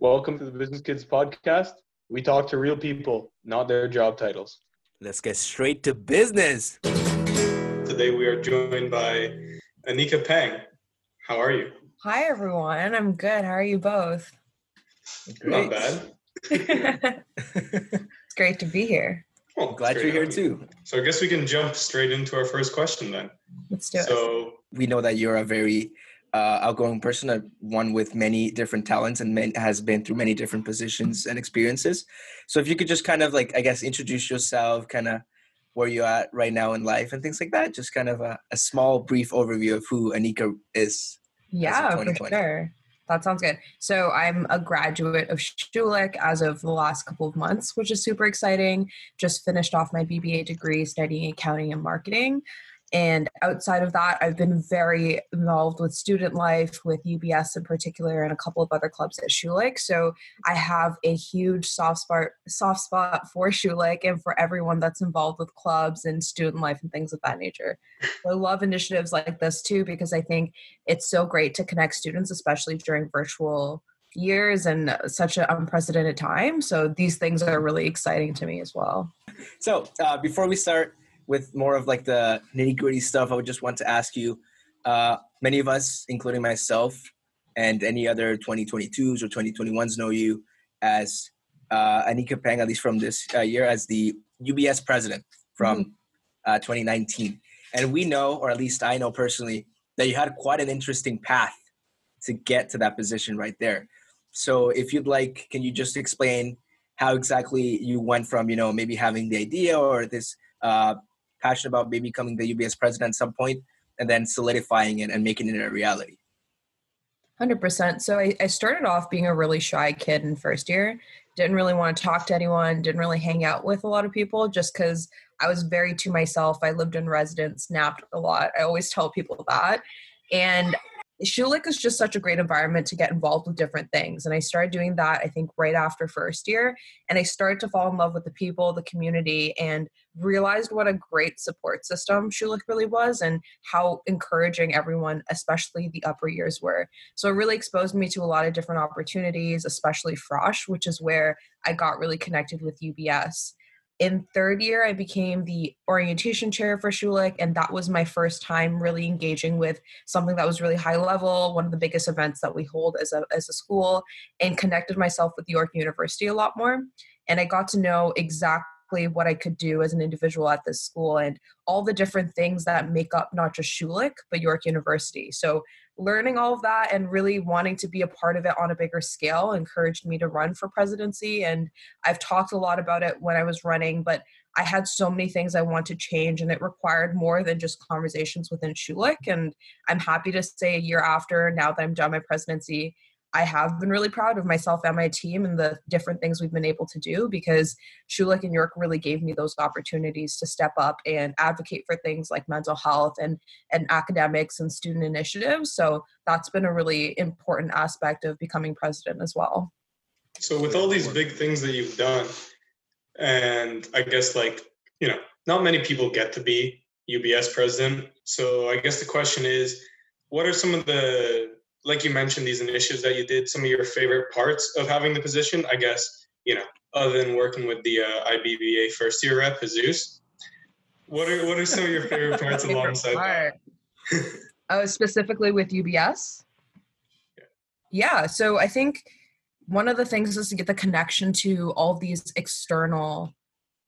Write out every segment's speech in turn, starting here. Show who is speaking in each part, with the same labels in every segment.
Speaker 1: Welcome to the Business Kids podcast. We talk to real people, not their job titles.
Speaker 2: Let's get straight to business.
Speaker 1: Today we are joined by Anika Peng. How are you?
Speaker 3: Hi, everyone. I'm good. How are you both?
Speaker 1: Not bad.
Speaker 3: it's great to be here.
Speaker 1: Well,
Speaker 2: Glad you're here too.
Speaker 1: So I guess we can jump straight into our first question then.
Speaker 3: Let's do it.
Speaker 1: So
Speaker 2: We know that you're a very uh, outgoing person, uh, one with many different talents and man- has been through many different positions and experiences. So if you could just kind of like, I guess, introduce yourself, kind of where you're at right now in life and things like that. Just kind of a, a small, brief overview of who Anika is.
Speaker 3: yeah, for
Speaker 2: 2020.
Speaker 3: sure. That sounds good. So I'm a graduate of Schulich as of the last couple of months, which is super exciting. Just finished off my BBA degree studying accounting and marketing. And outside of that, I've been very involved with student life, with UBS in particular, and a couple of other clubs at Schulich. So I have a huge soft spot, soft spot for Schulich and for everyone that's involved with clubs and student life and things of that nature. I love initiatives like this too because I think it's so great to connect students, especially during virtual years and such an unprecedented time. So these things are really exciting to me as well.
Speaker 2: So uh, before we start with more of like the nitty gritty stuff, I would just want to ask you. Uh, many of us, including myself and any other 2022s or 2021s, know you as uh, Anika Peng, at least from this uh, year, as the UBS president from uh, 2019. And we know, or at least I know personally, that you had quite an interesting path to get to that position right there. So if you'd like, can you just explain how exactly you went from, you know, maybe having the idea or this uh, passion about maybe becoming the UBS president at some point and then solidifying it and making it a reality?
Speaker 3: 100%. So I, I started off being a really shy kid in first year. Didn't really want to talk to anyone, didn't really hang out with a lot of people just because I was very to myself. I lived in residence, napped a lot. I always tell people that. And Schulich is just such a great environment to get involved with different things. And I started doing that, I think, right after first year. And I started to fall in love with the people, the community, and realized what a great support system Schulich really was and how encouraging everyone, especially the upper years, were. So it really exposed me to a lot of different opportunities, especially Frosh, which is where I got really connected with UBS in third year i became the orientation chair for schulich and that was my first time really engaging with something that was really high level one of the biggest events that we hold as a, as a school and connected myself with york university a lot more and i got to know exactly what i could do as an individual at this school and all the different things that make up not just schulich but york university. So learning all of that and really wanting to be a part of it on a bigger scale encouraged me to run for presidency and i've talked a lot about it when i was running but i had so many things i want to change and it required more than just conversations within schulich and i'm happy to say a year after now that i'm done my presidency I have been really proud of myself and my team and the different things we've been able to do because Schulich and York really gave me those opportunities to step up and advocate for things like mental health and, and academics and student initiatives. So that's been a really important aspect of becoming president as well.
Speaker 1: So with all these big things that you've done, and I guess like, you know, not many people get to be UBS president. So I guess the question is, what are some of the like you mentioned these initiatives that you did, some of your favorite parts of having the position? I guess, you know, other than working with the uh, IBBA first year rep, Jesus. What are what are some of your favorite parts
Speaker 3: Favorite
Speaker 1: alongside that?
Speaker 3: part. Oh, specifically with UBS?
Speaker 1: Yeah.
Speaker 3: Yeah. So I think one of the things is to get the connection to all these external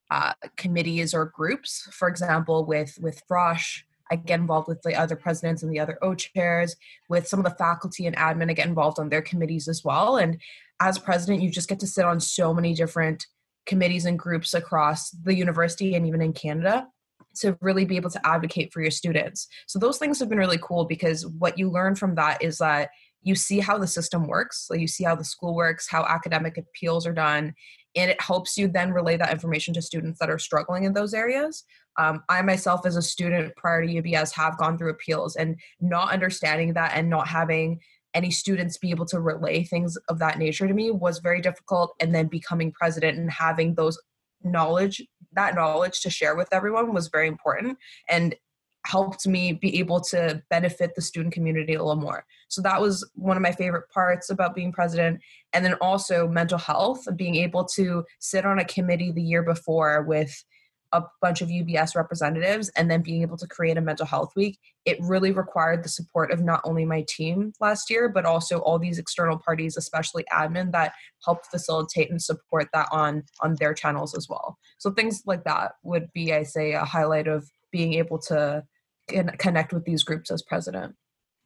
Speaker 3: uh, committees or groups. For example, with with Frosh, I get involved with the other presidents and the other O chairs. With some of the faculty and admin, I get involved on their committees as well. And as president, you just get to sit on so many different committees and groups across the university and even in Canada to really be able to advocate for your students. So those things have been really cool because what you learn from that is that you see how the system works, so you see how the school works, how academic appeals are done, and it helps you then relay that information to students that are struggling in those areas. Um, I myself, as a student prior to UBS, have gone through appeals and not understanding that and not having any students be able to relay things of that nature to me was very difficult. And then becoming president and having those knowledge, that knowledge to share with everyone was very important. And helped me be able to benefit the student community a little more. So that was one of my favorite parts about being president. And then also mental health, being able to sit on a committee the year before with a bunch of UBS representatives and then being able to create a mental health week, it really required the support of not only my team last year, but also all these external parties, especially admin, that helped facilitate and support that on on their channels as well. So things like that would be, I say, a highlight of being able to connect with these groups as president.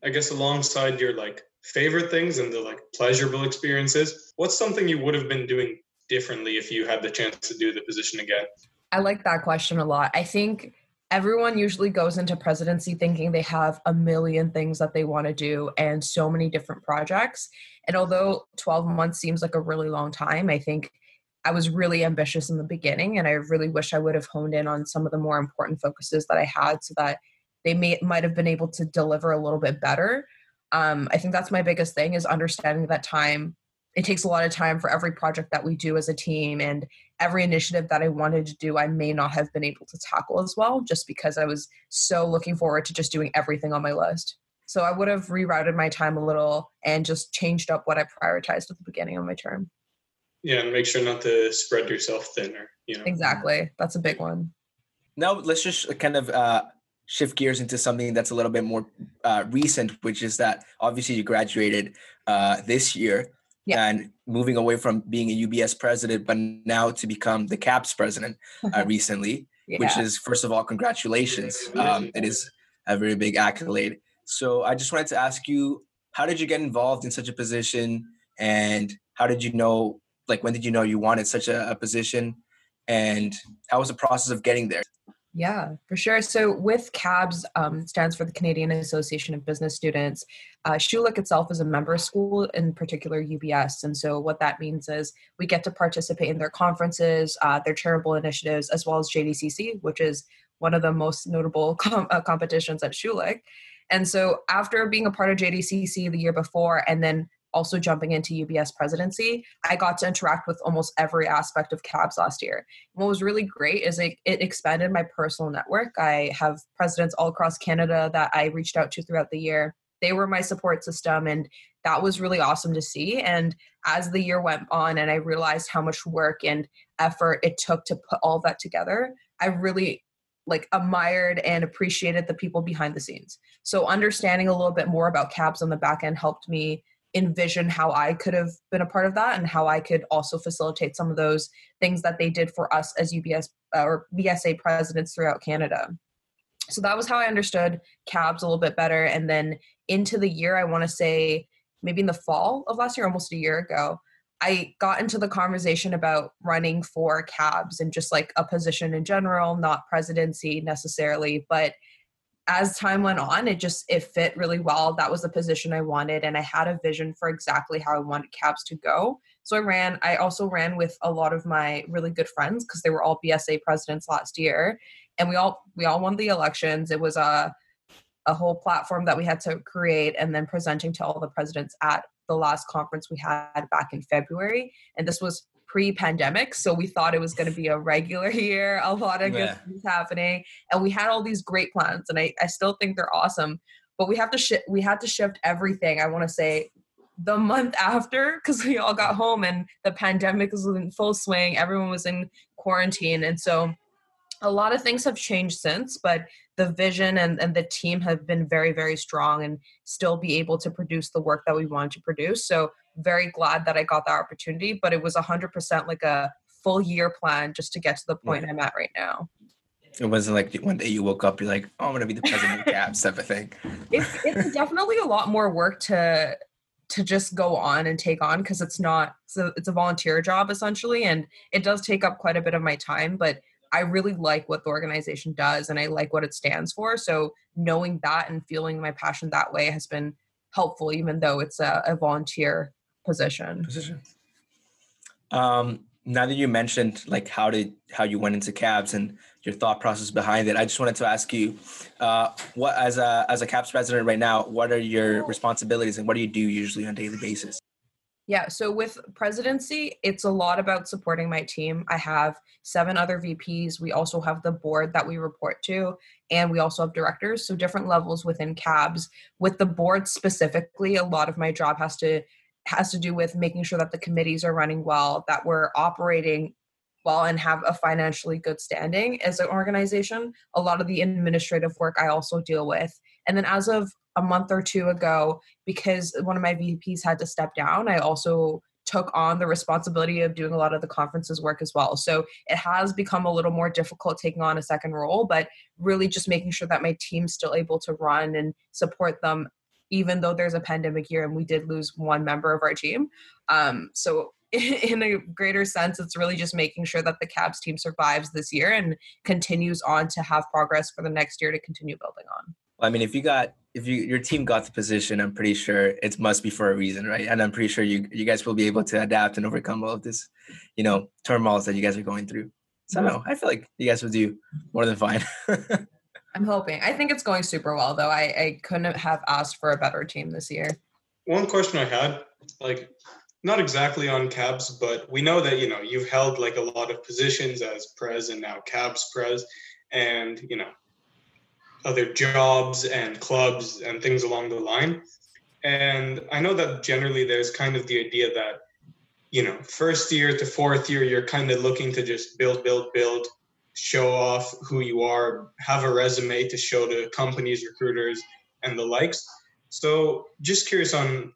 Speaker 1: I guess alongside your like favorite things and the like pleasurable experiences, what's something you would have been doing differently if you had the chance to do the position again?
Speaker 3: I like that question a lot. I think everyone usually goes into presidency thinking they have a million things that they want to do and so many different projects. And although 12 months seems like a really long time, I think I was really ambitious in the beginning and I really wish I would have honed in on some of the more important focuses that I had so that they may might have been able to deliver a little bit better. Um, I think that's my biggest thing is understanding that time it takes a lot of time for every project that we do as a team and every initiative that I wanted to do, I may not have been able to tackle as well, just because I was so looking forward to just doing everything on my list. So I would have rerouted my time a little and just changed up what I prioritized at the beginning of my term.
Speaker 1: Yeah, and make sure not to spread yourself thinner. You know,
Speaker 3: exactly. That's a big one.
Speaker 2: Now let's just kind of uh, shift gears into something that's a little bit more uh, recent, which is that obviously you graduated uh, this year yeah. and moving away from being a UBS president, but now to become the CABS president uh, recently, yeah. which is first of all, congratulations. Um, it is a very big accolade. So I just wanted to ask you, how did you get involved in such a position, and how did you know? Like, when did you know you wanted such a, a position, and how was the process of getting there?
Speaker 3: Yeah, for sure. So with CABS, um, stands for the Canadian Association of Business Students. Uh, Schulich itself is a member school, in particular UBS. And so what that means is we get to participate in their conferences, uh, their charitable initiatives, as well as JDCC, which is one of the most notable com- uh, competitions at Schulich. And so after being a part of JDCC the year before and then also jumping into UBS presidency, I got to interact with almost every aspect of CABS last year. What was really great is it, it expanded my personal network. I have presidents all across Canada that I reached out to throughout the year. They were my support system, and that was really awesome to see. And as the year went on, and I realized how much work and effort it took to put all that together, I really like admired and appreciated the people behind the scenes. So understanding a little bit more about CABS on the back end helped me envision how I could have been a part of that and how I could also facilitate some of those things that they did for us as UBS uh, or BSA presidents throughout Canada. So that was how I understood cabs a little bit better. And then into the year, I want to say maybe in the fall of last year, almost a year ago, I got into the conversation about running for cabs and just like a position in general, not presidency necessarily, but as time went on it just it fit really well. That was the position i wanted and i had a vision for exactly how i wanted cabs to go. So i ran i also ran with a lot of my really good friends because they were all bsa presidents last year and we all we all won the elections. It was a a whole platform that we had to create and then presenting to all the presidents at the last conference we had back in february and this was pre-pandemic so we thought it was going to be a regular year a lot of yeah. good things happening and we had all these great plans and i, I still think they're awesome but we have to shift we had to shift everything i want to say the month after because we all got home and the pandemic was in full swing everyone was in quarantine and so a lot of things have changed since but the vision and, and the team have been very very strong and still be able to produce the work that we wanted to produce so very glad that I got that opportunity, but it was 100% like a full year plan just to get to the point yeah. I'm at right now.
Speaker 2: It wasn't like one day you woke up, you're like, oh, I'm going to be the president of CABS type of thing.
Speaker 3: It's, it's definitely a lot more work to to just go on and take on because it's not so it's a volunteer job essentially and it does take up quite a bit of my time but i really like what the organization does and i like what it stands for so knowing that and feeling my passion that way has been helpful even though it's a, a volunteer position. Position.
Speaker 2: Um, now that you mentioned like how did how you went into cabs and your thought process behind it, I just wanted to ask you, uh, what as a as a cabs president right now, what are your responsibilities and what do you do usually on a daily basis?
Speaker 3: Yeah, so with presidency, it's a lot about supporting my team. I have seven other VPs. We also have the board that we report to, and we also have directors, so different levels within CABS. With the board specifically, a lot of my job has to has to do with making sure that the committees are running well, that we're operating well and have a financially good standing as an organization. A lot of the administrative work I also deal with. And then as of a month or two ago, because one of my VPs had to step down, I also took on the responsibility of doing a lot of the conferences work as well. So it has become a little more difficult taking on a second role, but really just making sure that my team's still able to run and support them, even though there's a pandemic year and we did lose one member of our team. Um, so in a greater sense, it's really just making sure that the Cabs team survives this year and continues on to have progress for the next year to continue building on.
Speaker 2: I mean, if you got if you your team got the position, I'm pretty sure it must be for a reason, right? And I'm pretty sure you you guys will be able to adapt and overcome all of this, you know, turmoils that you guys are going through. So no, I feel like you guys will do more than fine.
Speaker 3: I'm hoping. I think it's going super well, though. I, I couldn't have asked for a better team this year.
Speaker 1: One question I had, like, not exactly on cabs, but we know that you know you've held like a lot of positions as pres and now cabs pres, and you know other jobs and clubs and things along the line. And I know that generally there's kind of the idea that, you know, first year to fourth year, you're kind of looking to just build, build, build, show off who you are, have a resume to show to companies, recruiters, and the likes. So just curious on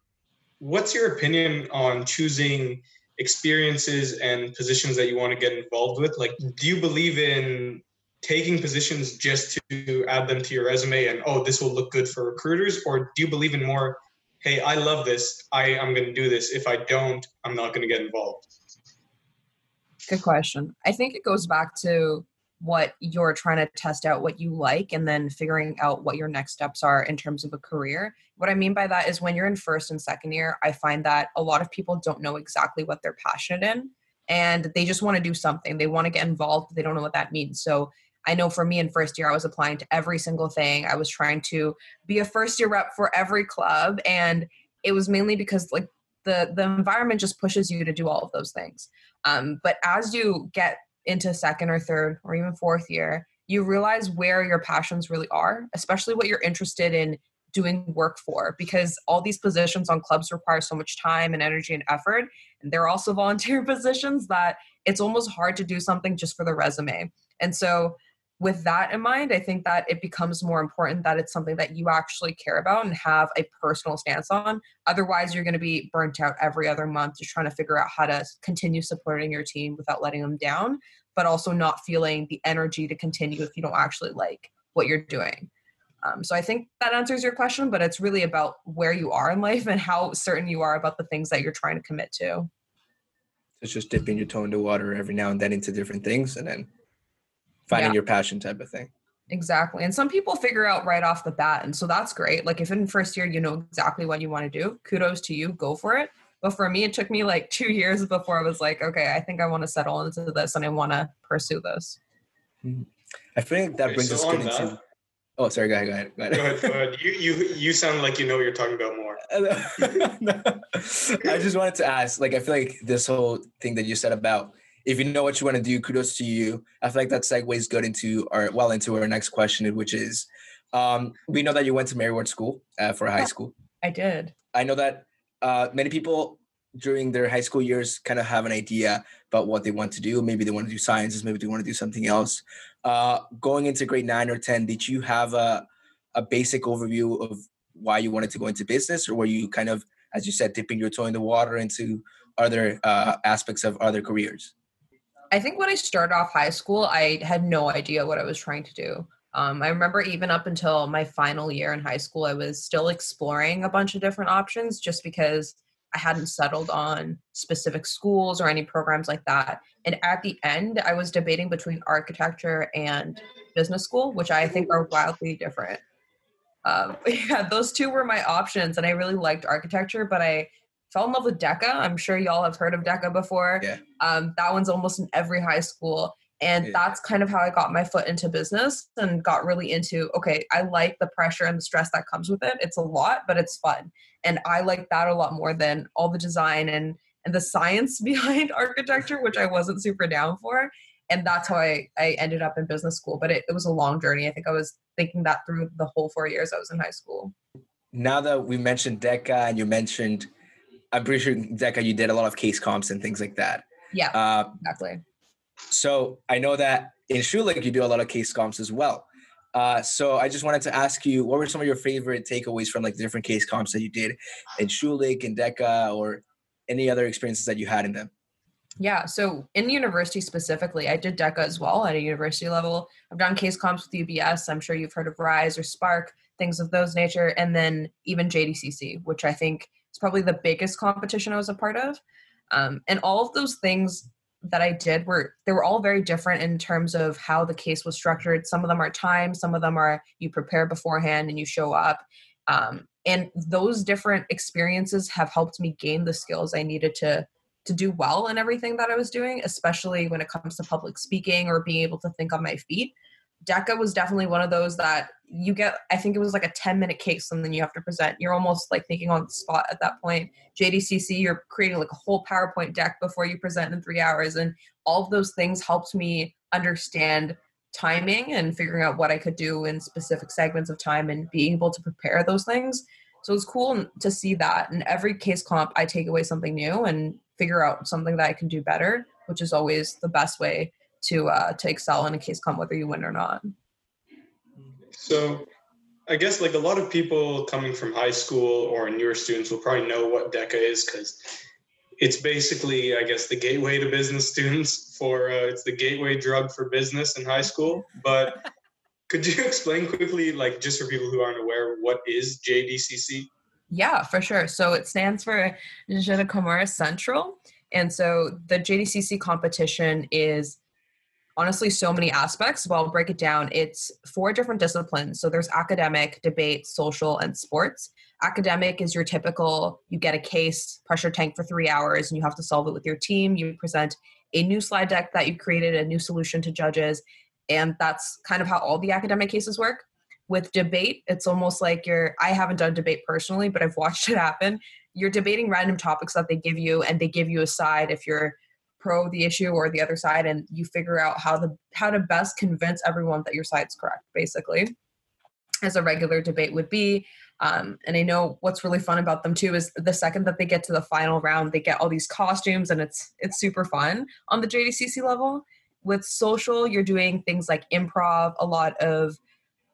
Speaker 1: what's your opinion on choosing experiences and positions that you want to get involved with? Like, do you believe in taking positions just to add them to your resume and oh this will look good for recruiters or do you believe in more hey i love this i am going to do this if i don't i'm not going to get involved
Speaker 3: good question i think it goes back to what you're trying to test out what you like and then figuring out what your next steps are in terms of a career what i mean by that is when you're in first and second year i find that a lot of people don't know exactly what they're passionate in and they just want to do something they want to get involved but they don't know what that means so I know for me in first year, I was applying to every single thing. I was trying to be a first year rep for every club. And it was mainly because like the, the environment just pushes you to do all of those things. Um, but as you get into second or third or even fourth year, you realize where your passions really are, especially what you're interested in doing work for because all these positions on clubs require so much time and energy and effort and they're also volunteer positions that it's almost hard to do something just for the resume and so with that in mind, I think that it becomes more important that it's something that you actually care about and have a personal stance on. Otherwise, you're going to be burnt out every other month just trying to figure out how to continue supporting your team without letting them down, but also not feeling the energy to continue if you don't actually like what you're doing. Um, so I think that answers your question, but it's really about where you are in life and how certain you are about the things that you're trying to commit to.
Speaker 2: It's just dipping your toe in the water every now and then into different things and then finding yeah. your passion type of thing.
Speaker 3: Exactly. And some people figure out right off the bat. And so that's great. Like if in first year you know exactly what you want to do, kudos to you, go for it. But for me, it took me like two years before I was like, okay, I think I want to settle into this and I want to pursue this.
Speaker 2: Mm-hmm. I think that okay, brings so us good into. Oh, sorry. Go ahead. Go ahead.
Speaker 1: Go ahead. Go ahead, go ahead. You, you, you sound like you know what you're talking about more.
Speaker 2: I just wanted to ask, like, I feel like this whole thing that you said about if you know what you want to do, kudos to you. I feel like that segues good into our well into our next question, which is um, we know that you went to Mary Ward School uh, for high school.
Speaker 3: I did.
Speaker 2: I know that uh, many people during their high school years kind of have an idea about what they want to do. Maybe they want to do sciences, maybe they want to do something else. Uh, going into grade nine or 10, did you have a, a basic overview of why you wanted to go into business or were you kind of, as you said, dipping your toe in the water into other uh, aspects of other careers?
Speaker 3: I think when I started off high school, I had no idea what I was trying to do. Um, I remember even up until my final year in high school, I was still exploring a bunch of different options just because I hadn't settled on specific schools or any programs like that. And at the end, I was debating between architecture and business school, which I think are wildly different. Um, yeah, those two were my options, and I really liked architecture, but I fell in love with DECA. I'm sure y'all have heard of DECA before.
Speaker 2: Yeah.
Speaker 3: Um, that one's almost in every high school. And yeah. that's kind of how I got my foot into business and got really into okay, I like the pressure and the stress that comes with it. It's a lot, but it's fun. and I like that a lot more than all the design and and the science behind architecture, which I wasn't super down for. And that's how I, I ended up in business school. But it, it was a long journey. I think I was thinking that through the whole four years I was in high school.
Speaker 2: Now that we mentioned DECA and you mentioned, I'm pretty sure DECA, you did a lot of case comps and things like that.
Speaker 3: Yeah, uh, exactly.
Speaker 2: So I know that in Schulich, you do a lot of case comps as well. Uh, so I just wanted to ask you, what were some of your favorite takeaways from like the different case comps that you did in Schulich and DECA or any other experiences that you had in them?
Speaker 3: Yeah, so in university specifically, I did DECA as well at a university level. I've done case comps with UBS. I'm sure you've heard of Rise or Spark, things of those nature, and then even JDCC, which I think is probably the biggest competition I was a part of. Um, and all of those things that I did were they were all very different in terms of how the case was structured. Some of them are time, some of them are you prepare beforehand and you show up. Um, and those different experiences have helped me gain the skills I needed to to do well in everything that I was doing, especially when it comes to public speaking or being able to think on my feet. DECA was definitely one of those that you get, I think it was like a 10 minute case and then you have to present. You're almost like thinking on the spot at that point. JDCC, you're creating like a whole PowerPoint deck before you present in three hours. And all of those things helped me understand timing and figuring out what I could do in specific segments of time and being able to prepare those things. So it's cool to see that. And every case comp, I take away something new and figure out something that I can do better, which is always the best way to uh, to excel in a case comp, whether you win or not.
Speaker 1: So, I guess like a lot of people coming from high school or newer students will probably know what DECA is because it's basically, I guess, the gateway to business students. For uh, it's the gateway drug for business in high school. But could you explain quickly, like just for people who aren't aware, what is JDCC?
Speaker 3: Yeah, for sure. So it stands for de Commerce Central. And so the JDCC competition is honestly so many aspects. Well, I'll break it down. It's four different disciplines. So there's academic, debate, social, and sports. Academic is your typical you get a case, pressure tank for three hours, and you have to solve it with your team. You present a new slide deck that you created, a new solution to judges. And that's kind of how all the academic cases work with debate it's almost like you're i haven't done debate personally but i've watched it happen you're debating random topics that they give you and they give you a side if you're pro the issue or the other side and you figure out how the how to best convince everyone that your side's correct basically as a regular debate would be. Um, and i know what's really fun about them too is the second that they get to the final round they get all these costumes and it's it's super fun. On the jdcc level with social you're doing things like improv a lot of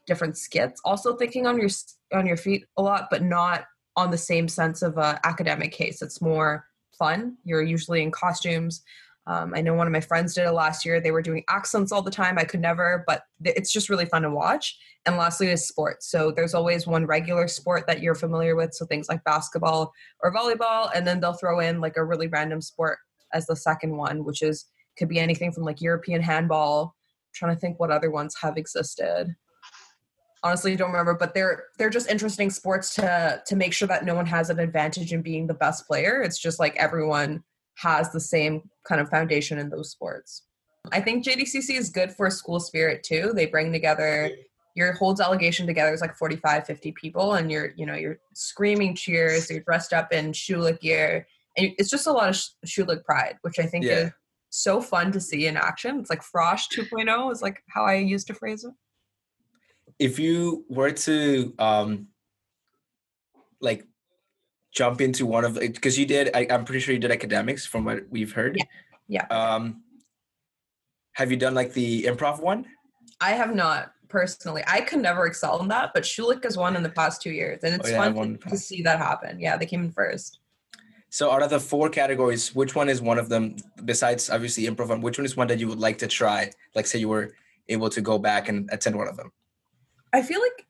Speaker 3: different skits also thinking on your on your feet a lot but not on the same sense of a academic case. It's more fun. You're usually in costumes. Um, i know one of my friends did it last year. They were doing accents all the time. I could never but it's just really fun to watch. And lastly is sports. So there's always one regular sport that you're familiar with so things like basketball or volleyball and then they'll throw in like a really random sport as the second one which is could be anything from like european handball. I'm trying to think what other ones have existed honestly don't remember but they're they're just interesting sports to to make sure that no one has an advantage in being the best player. It's just like everyone has the same kind of foundation in those sports. I think jdcc is good for school spirit too. They bring together your whole delegation together. Is like 45 50 people and you're you know you're screaming cheers you're dressed up in Schulich gear. And it's just a lot of Schulich pride which i think yeah. is so fun to see in action. It's like frosh 2.0 is like how i used to phrase it
Speaker 2: if you were to um like jump into one of because you did I, i'm pretty sure you did academics from what we've heard.
Speaker 3: Yeah yeah.
Speaker 2: Um have you done like the improv one?
Speaker 3: I have not personally. I could never excel in that but schulich has won in the past two years and it's oh, yeah, fun to, to see that happen. Yeah they came in first.
Speaker 2: So out of the four categories which one is one of them besides obviously improv one which one is one that you would like to try? Like say you were able to go back and attend one of them
Speaker 3: I feel like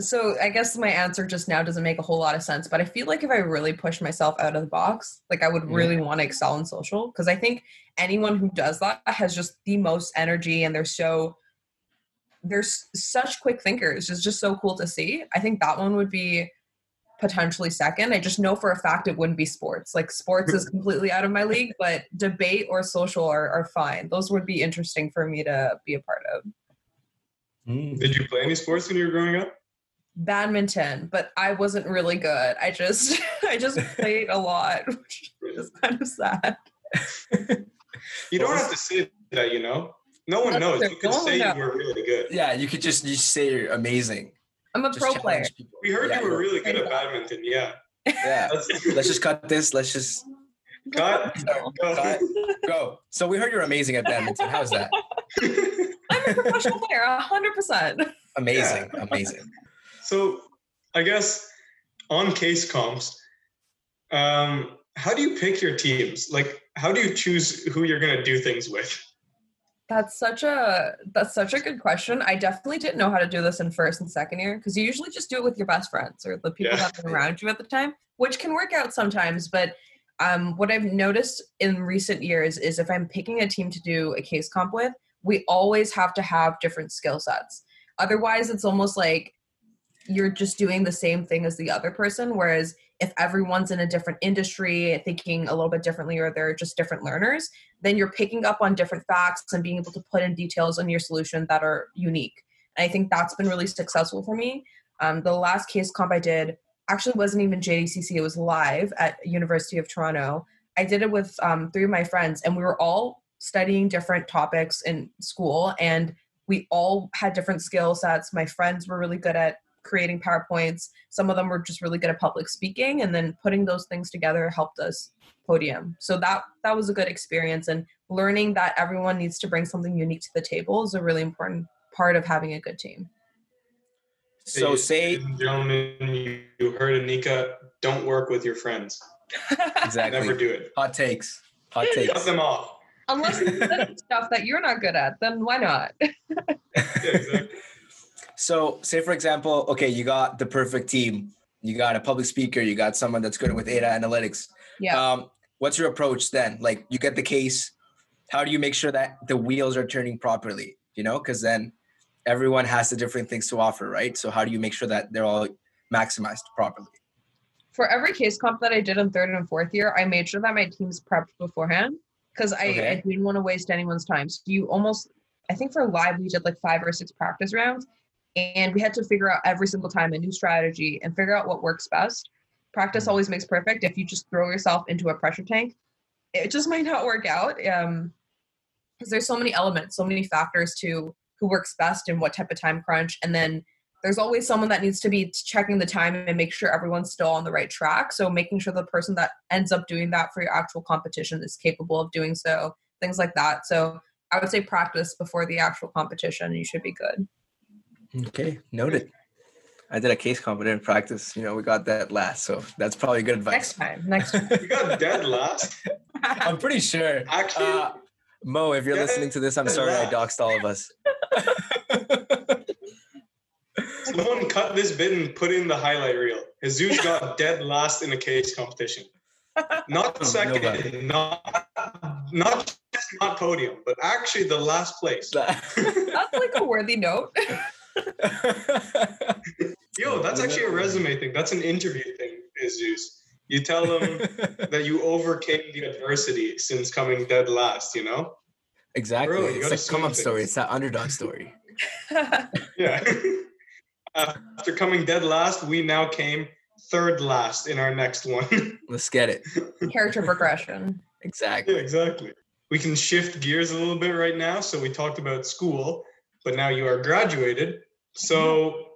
Speaker 3: so I guess my answer just now doesn't make a whole lot of sense, but I feel like if I really push myself out of the box, like I would really want to excel in social because I think anyone who does that has just the most energy and they're so they're such quick thinkers. It's just so cool to see. I think that one would be potentially second. I just know for a fact it wouldn't be sports. Like sports is completely out of my league, but debate or social are, are fine. Those would be interesting for me to be a part of.
Speaker 1: Mm. Did you play any sports when you were growing up?
Speaker 3: badminton, but I wasn't really good. I just I just played a lot, which is kind of sad.
Speaker 1: you don't have to say that, you know. No one knows. You can say you were really good.
Speaker 2: Yeah, you could just you say you're amazing.
Speaker 3: I'm a just pro player.
Speaker 1: People. We heard yeah, you were really good at badminton. Yeah.
Speaker 2: Yeah. let's, let's just cut this. Let's just
Speaker 1: cut.
Speaker 2: Go. Cut. Go. So we heard you're amazing at badminton. How's that?
Speaker 3: I'm a professional player, hundred percent.
Speaker 2: Amazing, yeah. amazing.
Speaker 1: So I guess on case comps, um, how do you pick your teams? Like, how do you choose who you're going to do things with?
Speaker 3: That's such a that's such a good question. I definitely didn't know how to do this in first and second year because you usually just do it with your best friends or the people yeah. that are around you at the time, which can work out sometimes. But um, what I've noticed in recent years is if I'm picking a team to do a case comp with, we always have to have different skill sets. Otherwise, it's almost like you're just doing the same thing as the other person. Whereas if everyone's in a different industry, thinking a little bit differently, or they're just different learners, then you're picking up on different facts and being able to put in details on your solution that are unique. And I think that's been really successful for me. Um, the last case comp I did actually wasn't even JDCC; it was live at University of Toronto. I did it with um, three of my friends, and we were all studying different topics in school, and we all had different skill sets. My friends were really good at creating PowerPoints. Some of them were just really good at public speaking, and then putting those things together helped us podium. So that that was a good experience, and learning that everyone needs to bring something unique to the table is a really important part of having a good team.
Speaker 2: So say,
Speaker 1: gentlemen, you heard Anika. Don't work with your friends.
Speaker 2: exactly.
Speaker 1: Never do it.
Speaker 2: Hot takes. Hot takes.
Speaker 1: Cut them off.
Speaker 3: Unless it's stuff that you're not good at, then why not?
Speaker 2: So, say for example, okay, you got the perfect team. You got a public speaker. You got someone that's good with data analytics.
Speaker 3: Yeah.
Speaker 2: Um, what's your approach then? Like, you get the case. How do you make sure that the wheels are turning properly? You know, because then everyone has the different things to offer, right? So, how do you make sure that they're all maximized properly?
Speaker 3: For every case comp that I did in third and fourth year, I made sure that my team's prepped beforehand because I, okay. I didn't want to waste anyone's time. So you almost, I think for live we did like five or six practice rounds, and we had to figure out every single time a new strategy and figure out what works best. Practice mm-hmm. always makes perfect. If you just throw yourself into a pressure tank, it just might not work out. Um, because there's so many elements, so many factors to who works best and what type of time crunch, and then there's always someone that needs to be checking the time and make sure everyone's still on the right track. So making sure the person that ends up doing that for your actual competition is capable of doing so, things like that. So I would say practice before the actual competition. You should be good.
Speaker 2: Okay, noted. I did a case competent practice. You know, we got that last, so that's probably good advice.
Speaker 3: Next time, next time.
Speaker 1: you got dead last.
Speaker 2: I'm pretty sure.
Speaker 1: Actually, uh,
Speaker 2: Mo, if you're listening to this, I'm sorry last. I doxed all of us.
Speaker 1: Someone cut this bit and put in the highlight reel. Jesus got dead last in a case competition. Not second, not not just not podium, but actually the last place.
Speaker 3: That's like a worthy note.
Speaker 1: Yo, that's actually a resume thing. That's an interview thing, Jesus. You tell them that you overcame the adversity since coming dead last, you know?
Speaker 2: Exactly. Bro, it's a come up story. It's that underdog story.
Speaker 1: yeah. After coming dead last, we now came third last in our next one.
Speaker 2: Let's get it.
Speaker 3: Character progression.
Speaker 2: Exactly.
Speaker 1: Yeah, exactly. We can shift gears a little bit right now. So we talked about school, but now you are graduated. So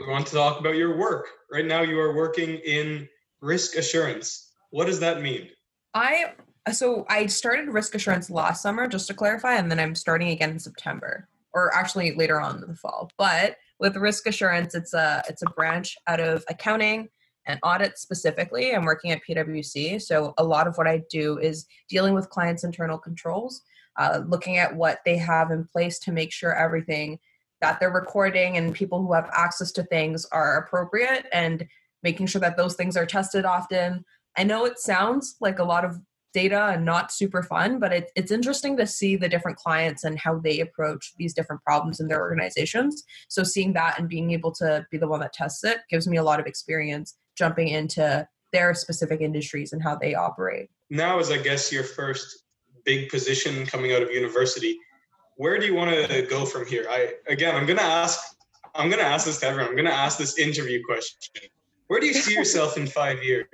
Speaker 1: we want to talk about your work. Right now you are working in risk assurance. What does that mean?
Speaker 3: I so I started risk assurance last summer, just to clarify, and then I'm starting again in September, or actually later on in the fall. But with risk assurance, it's a it's a branch out of accounting and audit specifically. I'm working at PwC, so a lot of what I do is dealing with clients' internal controls, uh, looking at what they have in place to make sure everything that they're recording and people who have access to things are appropriate, and making sure that those things are tested often. I know it sounds like a lot of data and not super fun, but it, it's interesting to see the different clients and how they approach these different problems in their organizations. So seeing that and being able to be the one that tests it gives me a lot of experience jumping into their specific industries and how they operate.
Speaker 1: Now is I guess your first big position coming out of university. Where do you want to go from here? I again I'm gonna ask I'm gonna ask this to everyone. I'm gonna ask this interview question. Where do you see yourself in five years?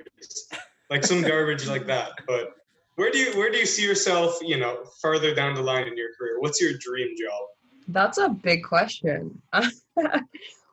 Speaker 1: Like some garbage like that. But where do you where do you see yourself, you know, further down the line in your career? What's your dream job?
Speaker 3: That's a big question.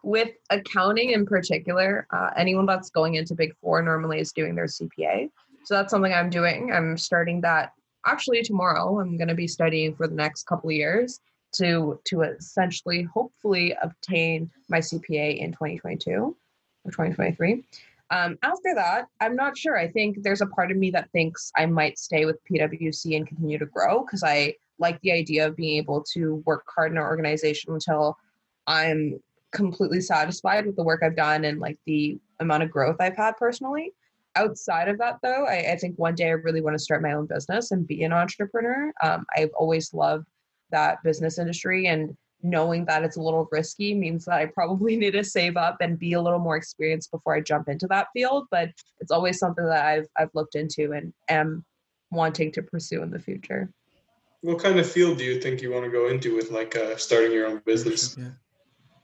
Speaker 3: With accounting in particular, uh, anyone that's going into Big Four normally is doing their CPA. So that's something I'm doing. I'm starting that actually tomorrow. I'm going to be studying for the next couple of years to to essentially hopefully obtain my CPA in 2022 or 2023. Um, after that, I'm not sure. I think there's a part of me that thinks I might stay with PwC and continue to grow because I like the idea of being able to work hard in an organization until I'm completely satisfied with the work I've done and like the amount of growth I've had personally. Outside of that, though, I, I think one day I really want to start my own business and be an entrepreneur. Um, I've always loved that business industry and knowing that it's a little risky means that I probably need to save up and be a little more experienced before I jump into that field. But it's always something that I've I've looked into and am wanting to pursue in the future.
Speaker 1: What kind of field do you think you want to go into with like uh, starting your own business?
Speaker 2: Yeah.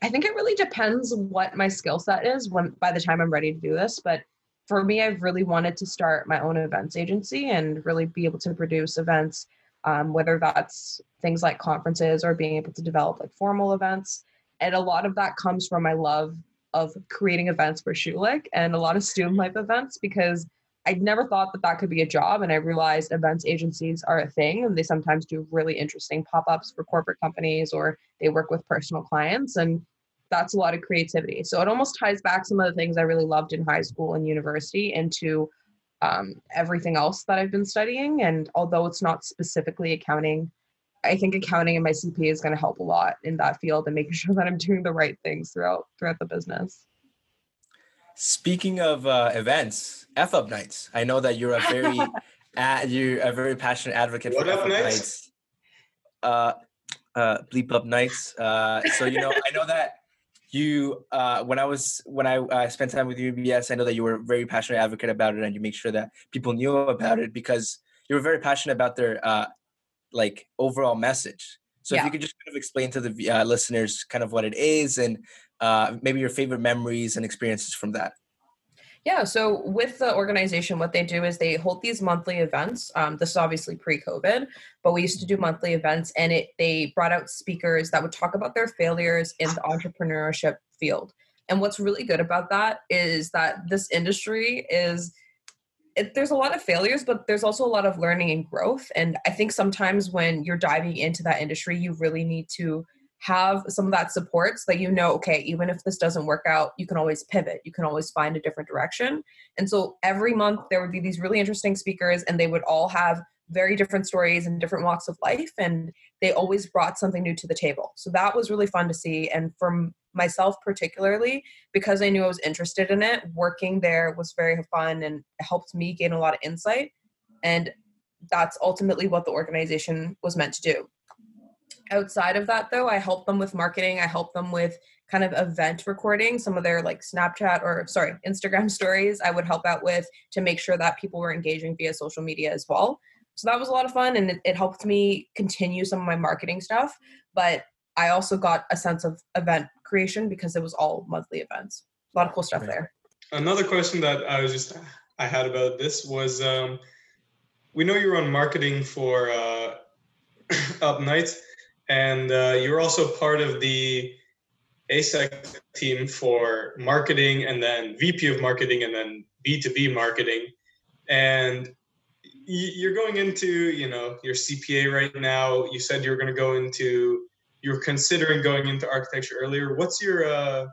Speaker 3: I think it really depends what my skill set is when by the time I'm ready to do this. But for me, I've really wanted to start my own events agency and really be able to produce events, um, whether that's things like conferences or being able to develop like formal events. And a lot of that comes from my love of creating events for Schulich and a lot of student life events because I'd never thought that that could be a job. And I realized events agencies are a thing and they sometimes do really interesting pop ups for corporate companies or they work with personal clients. And that's a lot of creativity. So it almost ties back some of the things I really loved in high school and university into um, everything else that I've been studying. And although it's not specifically accounting, I think accounting and my CPA is going to help a lot in that field and making sure that I'm doing the right things throughout throughout the business.
Speaker 2: Speaking of uh, events, F Up Nights. I know that you're a very uh, you're a very passionate advocate
Speaker 1: What
Speaker 2: for F Up
Speaker 1: Nights?
Speaker 2: Nights. Uh, uh, bleep up nights. Uh, so you know, I know that you uh, when I was when I uh, spent time with UBS, I know that you were a very passionate advocate about it, and you make sure that people knew about it because you were very passionate about their uh, like overall message. So if you could just kind of explain to the uh, listeners kind of what it is and uh, maybe your favorite memories and experiences from that.
Speaker 3: Yeah, so with the organization, what they do is they hold these monthly events. Um, this is obviously pre-COVID, but we used to do monthly events, and it they brought out speakers that would talk about their failures in the entrepreneurship field. And what's really good about that is that this industry is it, there's a lot of failures, but there's also a lot of learning and growth. And I think sometimes when you're diving into that industry, you really need to have some of that support so that you know, okay, even if this doesn't work out, you can always pivot. You can always find a different direction. And so every month there would be these really interesting speakers, and they would all have very different stories and different walks of life. And they always brought something new to the table. So that was really fun to see. And from myself, particularly, because I knew I was interested in it, working there was very fun and helped me gain a lot of insight. And that's ultimately what the organization was meant to do. Outside of that, though, I help them with marketing. I help them with kind of event recording, some of their like Snapchat or sorry, Instagram stories. I would help out with to make sure that people were engaging via social media as well. So that was a lot of fun and it, it helped me continue some of my marketing stuff. But I also got a sense of event creation because it was all monthly events. A lot of cool stuff there.
Speaker 1: Another question that I was just I had about this was um, we know you're on marketing for uh, Up Nights, and uh, you're also part of the ASEC team for marketing, and then VP of marketing, and then B2B marketing, and you're going into you know your CPA right now. You said you're going to go into you're considering going into architecture earlier. What's your uh,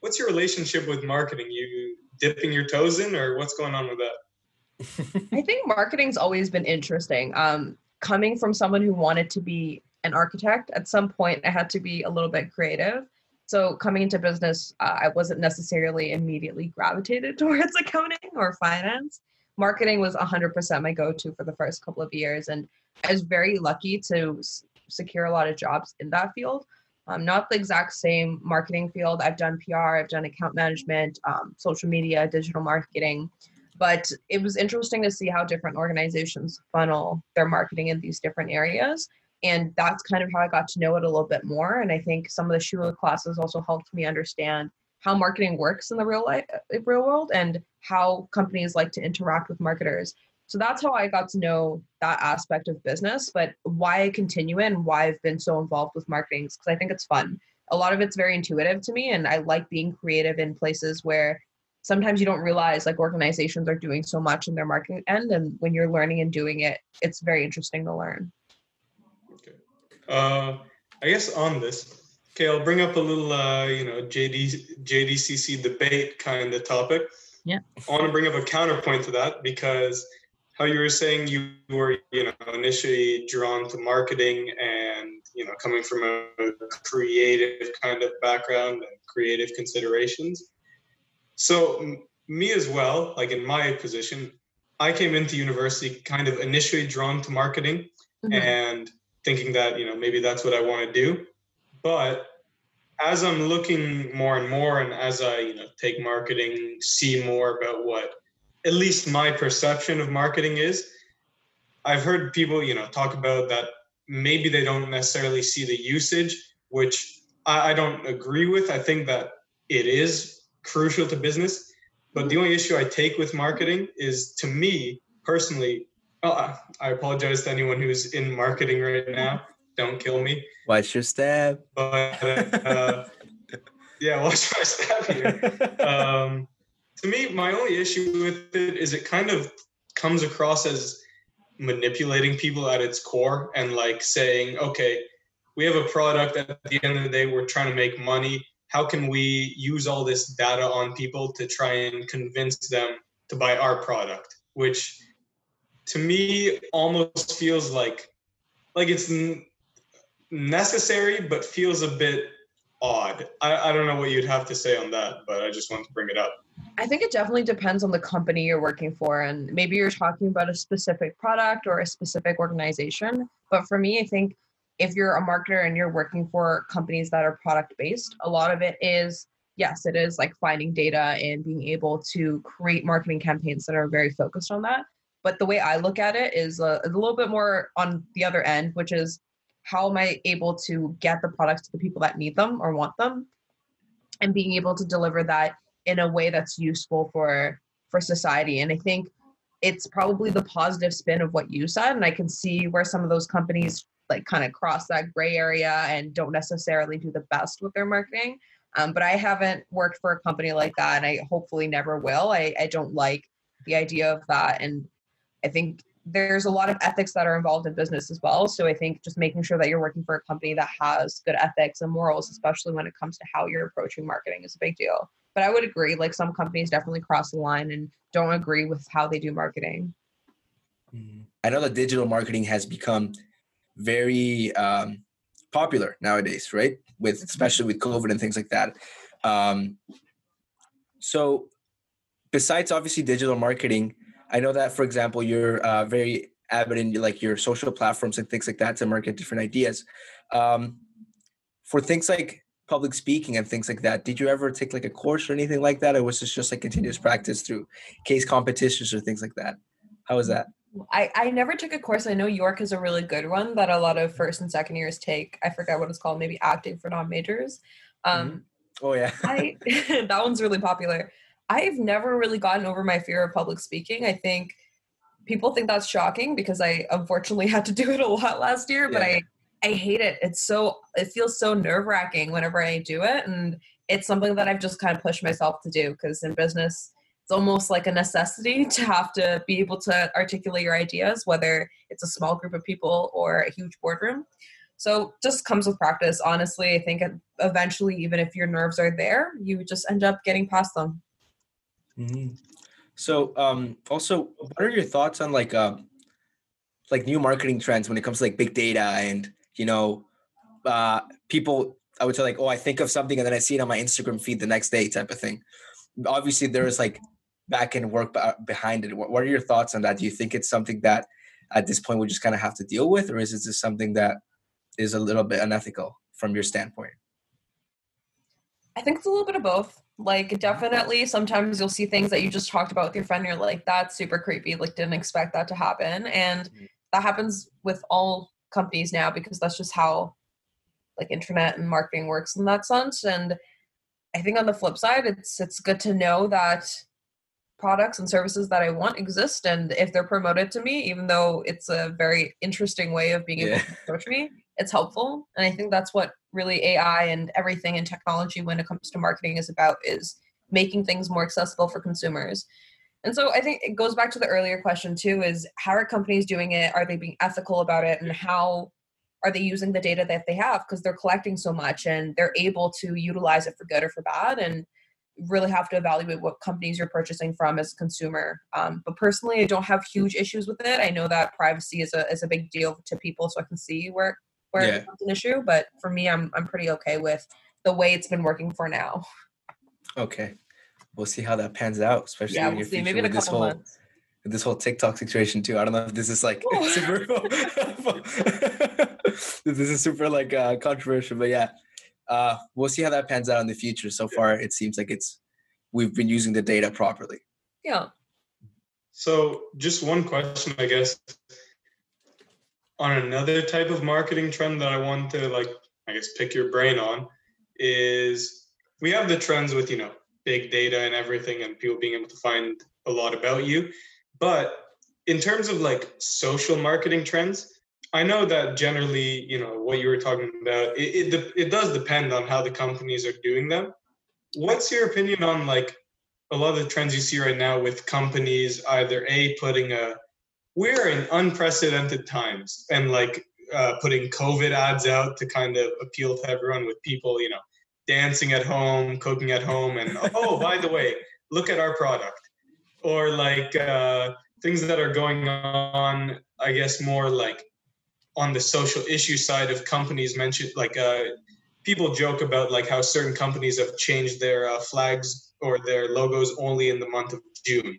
Speaker 1: what's your relationship with marketing? You dipping your toes in, or what's going on with that?
Speaker 3: I think marketing's always been interesting. Um, coming from someone who wanted to be an architect, at some point I had to be a little bit creative. So coming into business, uh, I wasn't necessarily immediately gravitated towards accounting or finance. Marketing was 100% my go-to for the first couple of years, and I was very lucky to s- secure a lot of jobs in that field. Um, not the exact same marketing field. I've done PR, I've done account management, um, social media, digital marketing but it was interesting to see how different organizations funnel their marketing in these different areas And that's kind of how I got to know it a little bit more. And I think some of the Schulich classes also helped me understand how marketing works in the real life, uh, real world, and how companies like to interact with marketers. So that's how I got to know that aspect of business. But why I continue and why I've been so involved with marketing is because I think it's fun. A lot of it's very intuitive to me, and I like being creative in places where sometimes you don't realize like organizations are doing so much in their marketing end. And when you're learning and doing it, it's very interesting to learn.
Speaker 1: Uh, I guess on this, okay, I'll bring up a little, uh, you know, JD, JDCC debate kind of topic.
Speaker 3: Yeah.
Speaker 1: I want to bring up a counterpoint to that because how you were saying you were, you know, initially drawn to marketing and, you know, coming from a creative kind of background and creative considerations. So me as well, like in my position, I came into university kind of initially drawn to marketing mm-hmm. and thinking that, you know, maybe that's what I want to do. But as I'm looking more and more and as I, you know, take marketing, see more about what at least my perception of marketing is i've heard people you know talk about that maybe they don't necessarily see the usage which I, I, don't agree with i think that it is crucial to business but the only issue i take with marketing is to me personally oh, i apologize to anyone who's in marketing right now don't kill me
Speaker 2: watch your step
Speaker 1: but uh, yeah watch my step here um, to me, my only issue with it is it kind of comes across as manipulating people at its core and like saying, okay, we have a product at the end of the day, we're trying to make money. How can we use all this data on people to try and convince them to buy our product? Which to me almost feels like like it's necessary but feels a bit odd. I, I don't know what you'd have to say on that, but I just want to bring it up.
Speaker 3: I think it definitely depends on the company you're working for. And maybe you're talking about a specific product or a specific organization. But for me, I think if you're a marketer and you're working for companies that are product based, a lot of it is, yes, it is like finding data and being able to create marketing campaigns that are very focused on that. But the way I look at it is a, a little bit more on the other end, which is how am I able to get the products to the people that need them or want them? And being able to deliver that in a way that's useful for for society. And i think it's probably the positive spin of what you said and i can see where some of those companies like kind of cross that gray area and don't necessarily do the best with their marketing. Um, but i haven't worked for a company like that and i hopefully never will. I, I don't like the idea of that and i think there's a lot of ethics that are involved in business as well so i think just making sure that you're working for a company that has good ethics and morals especially when it comes to how you're approaching marketing is a big deal but I would agree, like some companies definitely cross the line and don't agree with how they do marketing.
Speaker 2: Mm-hmm. I know that digital marketing has become very um, popular nowadays, right? With mm-hmm. especially with COVID and things like that. Um, so, besides obviously digital marketing, I know that for example, you're uh, very avid in like your social platforms and things like that to market different ideas. Um, for things like public speaking and things like that. Did you ever take like a course or anything like that, or was this just like continuous practice through case competitions or things like that? How was that?
Speaker 3: I, I never took a course. I know York is a really good one that a lot of first and second years take. I forget what it's called, maybe acting for non majors. Um, mm-hmm.
Speaker 2: Oh, yeah.
Speaker 3: I, that one's really popular. I've never really gotten over my fear of public speaking. I think people think that's shocking because I unfortunately had to do it a lot last year, yeah. but I I hate it. It's so it feels so nerve wracking whenever I do it, and it's something that I've just kind of pushed myself to do because in business it's almost like a necessity to have to be able to articulate your ideas, whether it's a small group of people or a huge boardroom. So just comes with practice. Honestly, I think eventually, even if your nerves are there, you just end up getting past them.
Speaker 2: Mm-hmm. So, um, also, what are your thoughts on like, uh, like new marketing trends when it comes to like big data and you know, uh, people, I would say like, oh, I think of something and then I see it on my Instagram feed the next day type of thing. Obviously, there is like back end work behind it. What, what are your thoughts on that? Do you think it's something that at this point we just kind of have to deal with, or is it just something that is a little bit unethical from your standpoint?
Speaker 3: I think it's a little bit of both. Like, definitely, sometimes you'll see things that you just talked about with your friend. And you're like, that's super creepy. Like, didn't expect that to happen. And mm-hmm. that happens with all companies now because that's just how like internet and marketing works in that sense. And I think on the flip side, it's it's good to know that products and services that I want exist, and if they're promoted to me, even though it's a very interesting way of being able yeah. to approach me, it's helpful. And I think that's what really AI and everything in technology when it comes to marketing is about is making things more accessible for consumers. And so I think it goes back to the earlier question too is how are companies doing it? Are they being ethical about it? And how are they using the data that they have? Because they're collecting so much and they're able to utilize it for good or for bad. And really have to evaluate what companies you're purchasing from as a consumer. Um, but personally, I don't have huge issues with it. I know that privacy is a is a big deal to people, so I can see where where yeah. it's an issue. But for me, I'm I'm pretty okay with the way it's been working for now.
Speaker 2: Okay, we'll see how that pans out, especially yeah, in we'll future with this whole months. this whole TikTok situation too. I don't know if this is like super. this is super like uh, controversial, but yeah, uh, we'll see how that pans out in the future. So far, it seems like it's we've been using the data properly.
Speaker 3: Yeah.
Speaker 1: So, just one question, I guess, on another type of marketing trend that I want to like, I guess, pick your brain on is we have the trends with you know big data and everything, and people being able to find a lot about you, but in terms of like social marketing trends I know that generally, you know, what you were talking about, it, it, it does depend on how the companies are doing them. What's your opinion on like a lot of the trends you see right now with companies either a putting a we're in unprecedented times and like uh, putting COVID ads out to kind of appeal to everyone with people, you know, dancing at home, cooking at home, and oh, by the way, look at our product, or like uh, things that are going on. I guess more like on the social issue side of companies mentioned like uh, people joke about like how certain companies have changed their uh, flags or their logos only in the month of june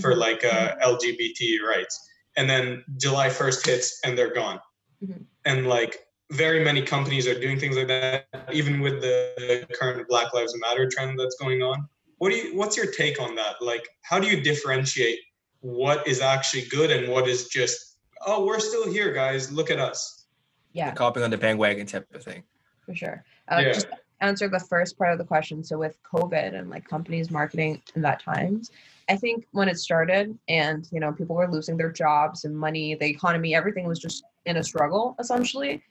Speaker 1: for mm-hmm. like uh, lgbt rights and then july 1st hits and they're gone mm-hmm. and like very many companies are doing things like that even with the current black lives matter trend that's going on what do you what's your take on that like how do you differentiate what is actually good and what is just oh, we're still here, guys. Look at us.
Speaker 3: Yeah.
Speaker 2: The copying on the bandwagon type of thing.
Speaker 3: For sure. Uh, yeah. Just answer the first part of the question. So with COVID and like companies marketing in that times, I think when it started and you know people were losing their jobs and money, the economy, everything was just in a struggle essentially.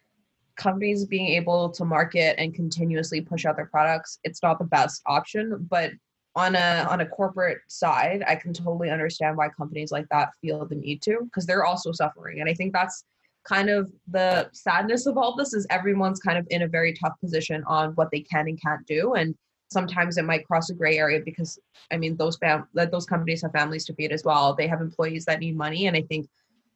Speaker 3: Companies being able to market and continuously push out their products, it's not the best option, but on a on a corporate side i can totally understand why companies like that feel the need to because they're also suffering and i think that's kind of the sadness of all this is everyone's kind of in a very tough position on what they can and can't do. And sometimes it might cross a gray area because i mean those fam- those companies have families to feed as well. They have employees that need money. And i think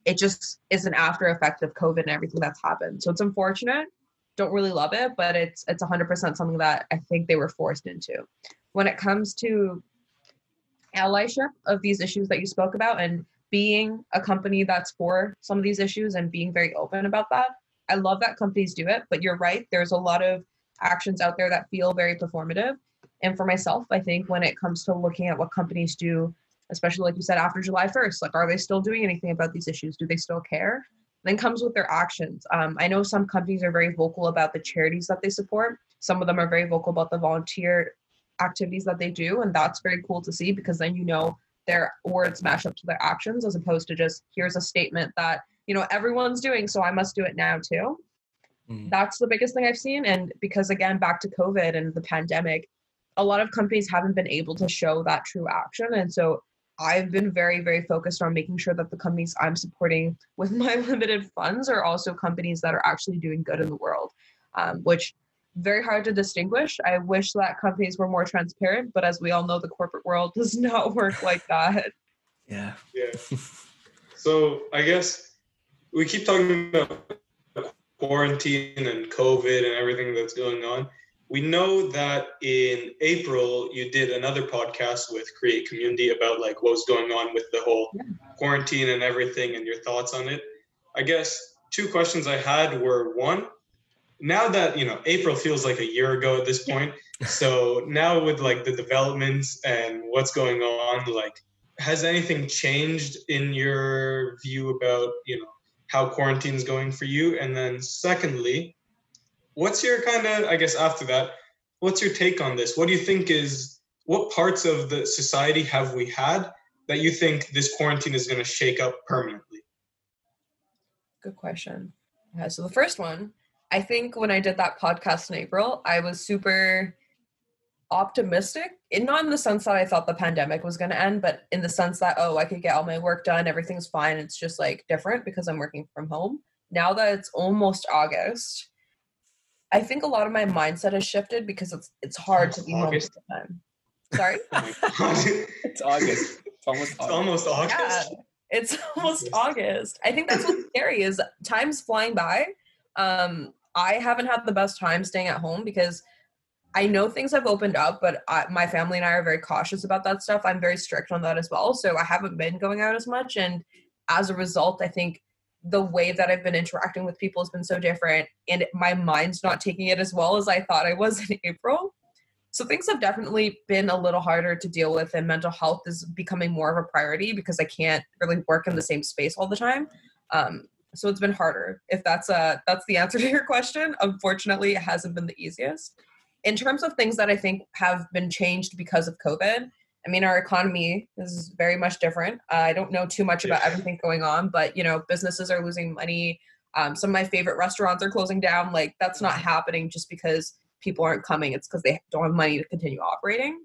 Speaker 3: it just is an after effect of covid and everything that's happened. So it's unfortunate. Don't really love it but it's it's 100% something that i think they were forced into. When it comes to allyship of these issues that you spoke about and being a company that's for some of these issues and being very open about that. I love that companies do it, but you're right. There's a lot of actions out there that feel very performative. And for myself, I think when it comes to looking at what companies do, especially like you said, after July 1st, like, are they still doing anything about these issues? Do they still care? Then comes with their actions. Um, I know some companies are very vocal about the charities that they support. Some of them are very vocal about the volunteer activities that they do and that's very cool to see because then you know their words match up to their actions as opposed to just here's a statement that you know everyone's doing so i must do it now too mm. that's the biggest thing i've seen and because again back to covid and the pandemic a lot of companies haven't been able to show that true action and so i've been very very focused on making sure that the companies i'm supporting with my limited funds are also companies that are actually doing good in the world um, which very hard to distinguish. I wish that companies were more transparent, but as we all know, the corporate world does not work like that.
Speaker 2: Yeah.
Speaker 1: Yeah. so I guess we keep talking about quarantine and COVID and everything that's going on. We know that in April you did another podcast with Create Community about like what's going on with the whole yeah. quarantine and everything and your thoughts on it. I guess two questions I had were one, now that you know april feels like a year ago at this point so now with like the developments and what's going on like has anything changed in your view about you know how quarantine's going for you, and then secondly, what's your kind of I guess after that, what's your take on this? What do you think is what parts of the society have we had that you think this quarantine is going to shake up permanently?
Speaker 3: Good question. Yeah, so the first one, I think when I did that podcast in April, I was super optimistic in not in the sense that I thought the pandemic was going to end, but in the sense that oh, I could get all my work done, everything's fine. It's just like different because I'm working from home. Now that it's almost August, I think a lot of my mindset has shifted because it's it's hard to be August. home all the time. Sorry,
Speaker 2: oh it's August. It's almost
Speaker 1: August. It's almost August.
Speaker 3: Yeah, it's almost August. I think that's what's scary is time's flying by. Um, I haven't had the best time staying at home because I know things have opened up, but I, my family and I are very cautious about that stuff. I'm very strict on that as well. So I haven't been going out as much. And as a result, I think the way that I've been interacting with people has been so different. And my mind's not taking it as well as I thought I was in April. So things have definitely been a little harder to deal with, and mental health is becoming more of a priority because I can't really work in the same space all the time. Um, so it's been harder. If that's a that's the answer to your question, unfortunately, it hasn't been the easiest in terms of things that I think have been changed because of COVID, I mean, our economy is very much different. Uh, I don't know too much about everything going on, but you know, businesses are losing money. Um, some of my favorite restaurants are closing down. Like that's not happening just because people aren't coming. It's because they don't have money to continue operating.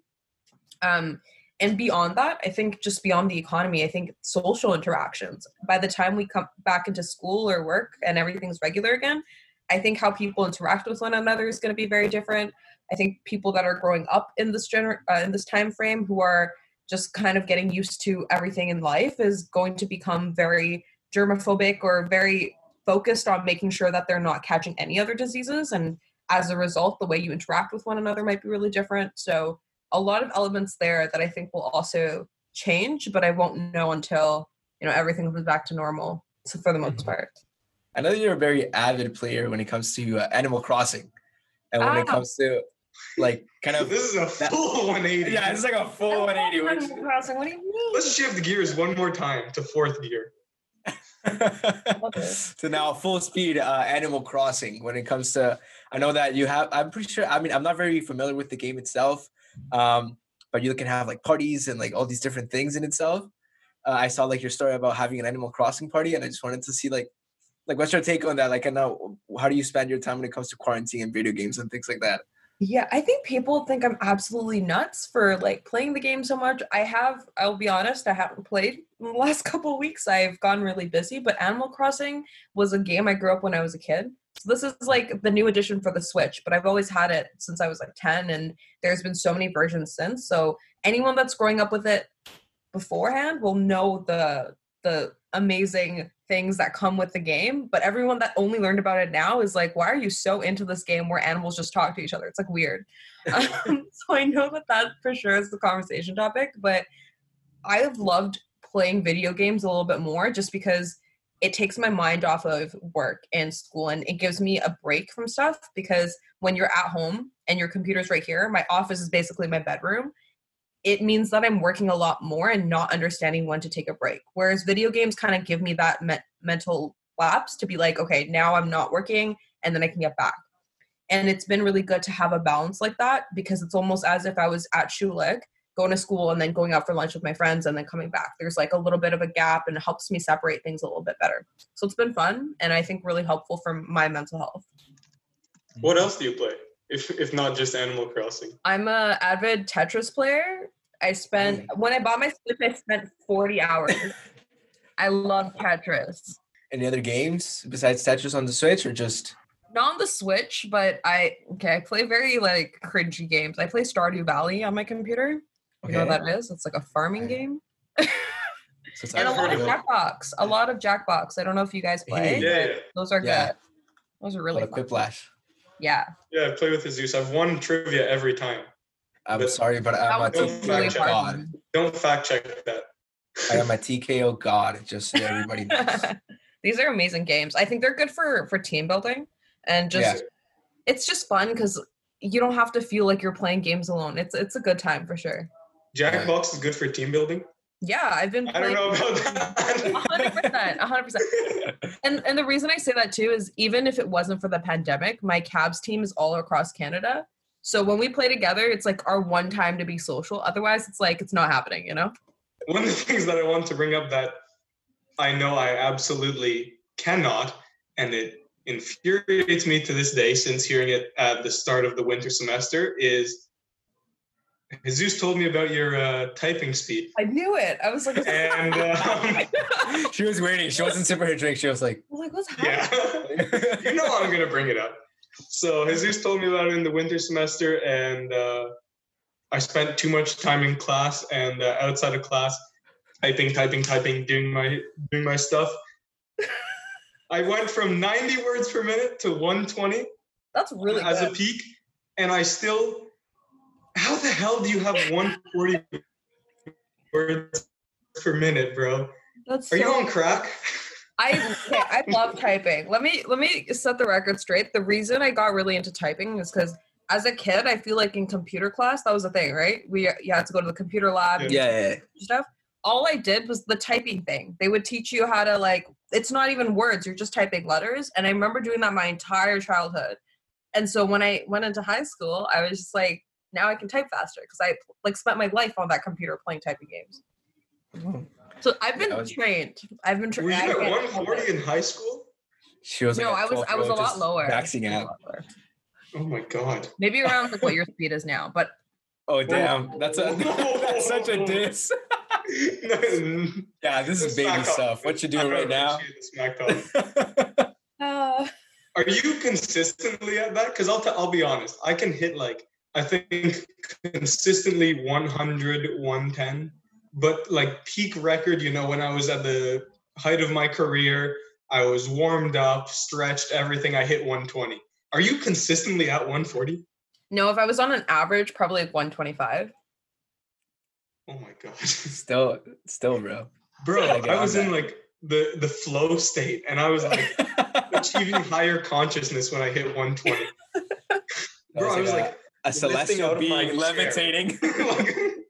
Speaker 3: Um, and beyond that, I think just beyond the economy, I think social interactions. By the time we come back into school or work and everything's regular again, I think how people interact with one another is going to be very different. I think people that are growing up in this gener- uh, in this time frame who are just kind of getting used to everything in life is going to become very germophobic or very focused on making sure that they're not catching any other diseases and as a result the way you interact with one another might be really different so a lot of elements there that i think will also change but i won't know until you know everything comes back to normal so for the most mm-hmm. part
Speaker 2: i know you're a very avid player when it comes to uh, animal crossing and when ah. it comes to like kind of.
Speaker 1: This is a full 180.
Speaker 2: Yeah, it's like a full 180. Which, Animal Crossing.
Speaker 3: what do you mean?
Speaker 1: Let's shift the gears one more time to fourth gear.
Speaker 2: to now full speed uh, Animal Crossing when it comes to. I know that you have. I'm pretty sure. I mean, I'm not very familiar with the game itself, um, but you can have like parties and like all these different things in itself. Uh, I saw like your story about having an Animal Crossing party, and I just wanted to see like, like what's your take on that? Like, I know how do you spend your time when it comes to quarantine and video games and things like that?
Speaker 3: Yeah, I think people think I'm absolutely nuts for like playing the game so much. I have, I'll be honest, I haven't played in the last couple weeks. I've gone really busy, but Animal Crossing was a game I grew up when I was a kid. So this is like the new edition for the Switch, but I've always had it since I was like 10 and there's been so many versions since. So anyone that's growing up with it beforehand will know the the amazing things that come with the game but everyone that only learned about it now is like why are you so into this game where animals just talk to each other it's like weird um, so i know that that for sure is the conversation topic but i have loved playing video games a little bit more just because it takes my mind off of work and school and it gives me a break from stuff because when you're at home and your computer's right here my office is basically my bedroom it means that I'm working a lot more and not understanding when to take a break. Whereas video games kind of give me that me- mental lapse to be like, okay, now I'm not working and then I can get back. And it's been really good to have a balance like that because it's almost as if I was at Schulich going to school and then going out for lunch with my friends and then coming back. There's like a little bit of a gap and it helps me separate things a little bit better. So it's been fun and I think really helpful for my mental health.
Speaker 1: What else do you play? if if not just Animal Crossing?
Speaker 3: I'm a avid Tetris player. I spent mm. when I bought my Switch, I spent 40 hours. I love Tetris.
Speaker 2: Any other games besides Tetris on the Switch, or just?
Speaker 3: Not on the Switch, but I okay. I play very like cringy games. I play Stardew Valley on my computer. Okay. You know what that is? It's like a farming okay. game. so and a lot of Jackbox. A lot of Jackbox. I don't know if you guys play.
Speaker 1: Yeah,
Speaker 3: those are yeah. good. Those are really.
Speaker 2: Quiplash.
Speaker 3: Yeah.
Speaker 1: Yeah, I play with Jesus. I've won trivia every time.
Speaker 2: I'm but sorry, but I'm a TKO god.
Speaker 1: Don't fact check that.
Speaker 2: I am a TKO god, just so everybody knows.
Speaker 3: These are amazing games. I think they're good for for team building and just yeah. it's just fun because you don't have to feel like you're playing games alone. It's it's a good time for sure.
Speaker 1: Jackbox is good for team building.
Speaker 3: Yeah, I've been
Speaker 1: I don't know about that.
Speaker 3: hundred percent, hundred percent. And and the reason I say that too is even if it wasn't for the pandemic, my CABS team is all across Canada. So when we play together, it's like our one time to be social. Otherwise, it's like it's not happening. You know?
Speaker 1: One of the things that I want to bring up that I know I absolutely cannot, and it infuriates me to this day since hearing it at the start of the winter semester, is Jesus told me about your uh, typing speed.
Speaker 3: I knew it. I was like,
Speaker 1: And um,
Speaker 2: she was waiting. She wasn't sipping her drink. She was like,
Speaker 3: I was like, what's happening?
Speaker 1: yeah, you know I'm gonna bring it up. So Jesus told me about it in the winter semester, and uh, I spent too much time in class and uh, outside of class, typing, typing, typing, doing my doing my stuff. I went from 90 words per minute to 120
Speaker 3: That's really
Speaker 1: as a peak, and I still. How the hell do you have 140 words per minute, bro?
Speaker 3: That's
Speaker 1: Are you on crack?
Speaker 3: I I love typing. Let me let me set the record straight. The reason I got really into typing is because as a kid, I feel like in computer class that was a thing, right? We you had to go to the computer lab,
Speaker 1: Yeah.
Speaker 3: and
Speaker 2: yeah, yeah, yeah.
Speaker 3: stuff. All I did was the typing thing. They would teach you how to like. It's not even words; you're just typing letters. And I remember doing that my entire childhood. And so when I went into high school, I was just like, now I can type faster because I like spent my life on that computer playing typing games. So I've been
Speaker 2: Yeah, was-
Speaker 3: trained. I've been
Speaker 1: Were you
Speaker 3: trained.
Speaker 1: at 140 in high school?
Speaker 2: She was like
Speaker 3: No,
Speaker 2: a
Speaker 3: I was I was a lot lower.
Speaker 2: Maxing
Speaker 3: I was a
Speaker 2: out.
Speaker 3: lower.
Speaker 1: Oh my god.
Speaker 3: Maybe around like what your speed is now, but
Speaker 2: Oh damn, that's a that's such a diss. Yeah, this is baby
Speaker 1: talk.
Speaker 2: stuff. What you
Speaker 1: I
Speaker 2: doing right now?
Speaker 1: appreciate the smack talk.
Speaker 3: uh,
Speaker 1: Are you consistently at that? Because I'll t- I'll be honest. I can hit like I think consistently 100, 110, but like peak record. You know, when I was at the height of my career, I was warmed up, stretched, everything. I hit 120. Are you consistently at 140?
Speaker 3: no, if I was on an average, probably like 125.
Speaker 1: Oh my god,
Speaker 2: Still, still, bro.
Speaker 1: bro!
Speaker 2: Gotta
Speaker 1: I was in
Speaker 2: that.
Speaker 1: like the the flow state, and I was like achieving higher consciousness when I hit 120. Bro, I was like,
Speaker 2: a, a
Speaker 1: lifting
Speaker 2: celestial
Speaker 1: out of my
Speaker 2: being levitating.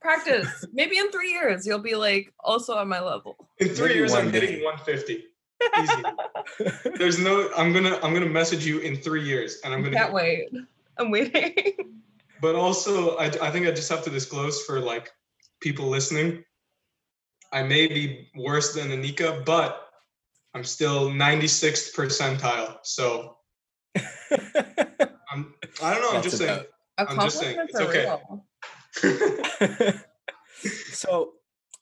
Speaker 3: Practice. Maybe in three years you'll be like also on my level.
Speaker 1: in three
Speaker 2: Maybe
Speaker 1: years,
Speaker 2: one
Speaker 1: I'm
Speaker 2: day.
Speaker 1: hitting 150. Easy. There's no. I'm gonna. I'm gonna message you in three years, and I'm gonna.
Speaker 3: Can't
Speaker 1: hit-
Speaker 3: wait. I'm waiting.
Speaker 1: But also, I, I think I just have to disclose for like people listening. I may be worse than Anika, but I'm still 96th percentile. So I'm. I don't know. I'm
Speaker 2: That's
Speaker 1: just saying. I'm just saying, it's okay.
Speaker 2: so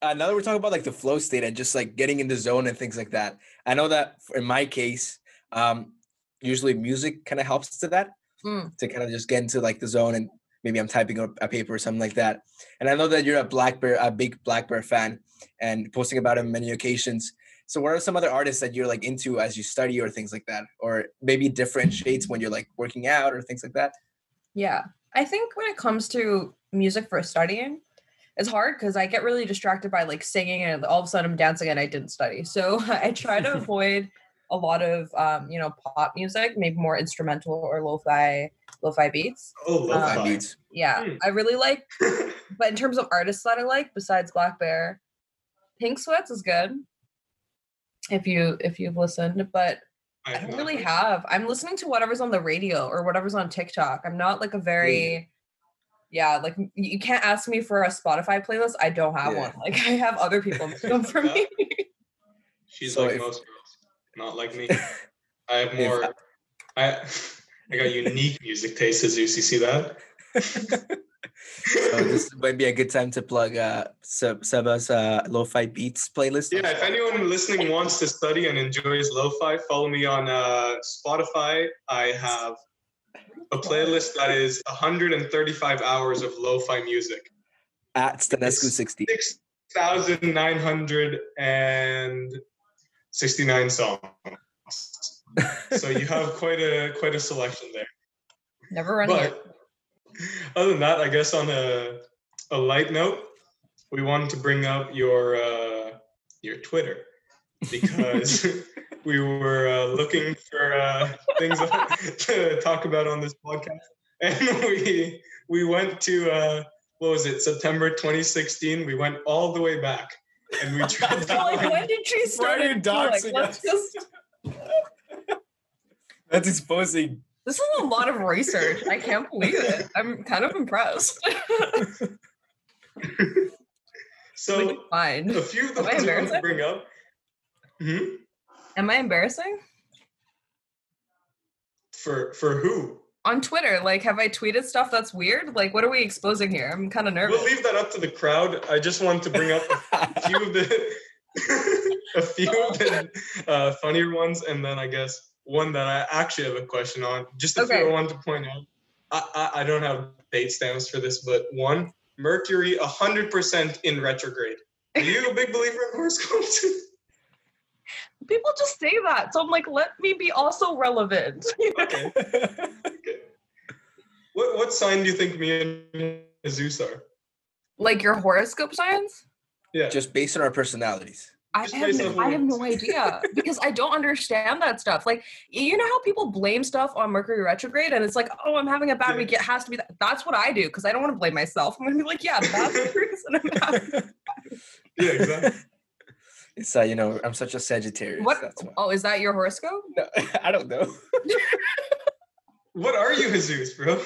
Speaker 2: uh, now that we're talking about like the flow state and just like getting in the zone and things like that, I know that for, in my case, um, usually music kind of helps to that
Speaker 3: Mm.
Speaker 2: to kind of just get into like the zone and maybe I'm typing a, a paper or something like that. And I know that you're a blackbear, a big blackbear fan, and posting about him many occasions. So, what are some other artists that you're like into as you study or things like that, or maybe differentiates when you're like working out or things like that?
Speaker 3: Yeah. I think when it comes to music for studying, it's hard because I get really distracted by like singing and all of a sudden I'm dancing and I didn't study. So I try to avoid a lot of um, you know, pop music, maybe more instrumental or lo-fi lo-fi beats.
Speaker 1: Oh,
Speaker 2: Lo-fi
Speaker 1: lo-fi.
Speaker 2: beats.
Speaker 3: Yeah.
Speaker 1: Hmm.
Speaker 3: I really like but in terms of artists that I like, besides blackbear, Pink Sweats is good. If you if you've listened, but I
Speaker 1: have
Speaker 3: don't really have. I'm listening to whatever's on the radio or whatever's on TikTok. I'm not like a very yeah, like you can't ask me for a Spotify playlist. I don't have
Speaker 2: Yeah.
Speaker 3: one. Like I have other people make them for me.
Speaker 1: She's
Speaker 2: So
Speaker 1: like
Speaker 2: if-
Speaker 1: most girls, not like me. I have more. I I got unique music tastes. As you see that.
Speaker 2: So this might be a good time to plug uh, Seba's uh, lo-fi beats playlist.
Speaker 1: Yeah, if anyone listening wants to study and enjoys lo-fi, follow me on uh, Spotify. I have a playlist that is 135 hours of lo-fi music.
Speaker 2: At Stanescu 60.
Speaker 1: 6,969 songs. So you have quite a quite a selection there.
Speaker 3: Never running out.
Speaker 1: But other than that, I guess on a a light note, we wanted to bring up your uh, your Twitter because we were uh, looking for uh, things to talk about on this podcast, and we we went to uh, what was it, September 2016. We went all the way back and we tried to
Speaker 3: like, when did she start?
Speaker 2: Why are you
Speaker 3: it? Like, let's
Speaker 2: us?
Speaker 3: just.
Speaker 2: That's exposing.
Speaker 3: This is a lot of research. I can't believe it. I'm kind of impressed.
Speaker 1: so
Speaker 3: Fine.
Speaker 1: a few of the
Speaker 3: Am I
Speaker 1: ones I want to bring up. Mhm.
Speaker 3: Am I embarrassing?
Speaker 1: For for who?
Speaker 3: On Twitter, like, have I tweeted stuff that's weird? Like, what are we exposing here? I'm kind of nervous.
Speaker 1: We'll leave that up to the crowd. I just wanted to bring up a few of the a few of the uh, funnier ones, and then I guess one that I actually have a question on. Just a few
Speaker 3: Okay.
Speaker 1: I wanted to point out. I, I I don't have date stamps for this, but one Mercury hundred percent in retrograde. Are you a big believer in horoscopes?
Speaker 3: People just say that. So I'm like, let me be also relevant.
Speaker 1: okay. What what sign do you think me and Jesus are?
Speaker 3: like your horoscope signs?
Speaker 1: Yeah.
Speaker 2: Just based on our personalities.
Speaker 3: I have, no, I have no idea because I don't understand that stuff. Like, you know how people blame stuff on Mercury retrograde, and it's like, oh, I'm having a bad
Speaker 1: Yeah.
Speaker 3: week. It has to be that. That's what I do because I don't want to blame myself. I'm gonna be like, yeah, that's the reason I'm having.
Speaker 1: Yeah, exactly.
Speaker 2: It's uh, you know, I'm such a Sagittarius.
Speaker 3: What?
Speaker 2: That's why.
Speaker 3: Oh, is that your horoscope?
Speaker 2: No, I don't know.
Speaker 1: What are you, Jesus, bro?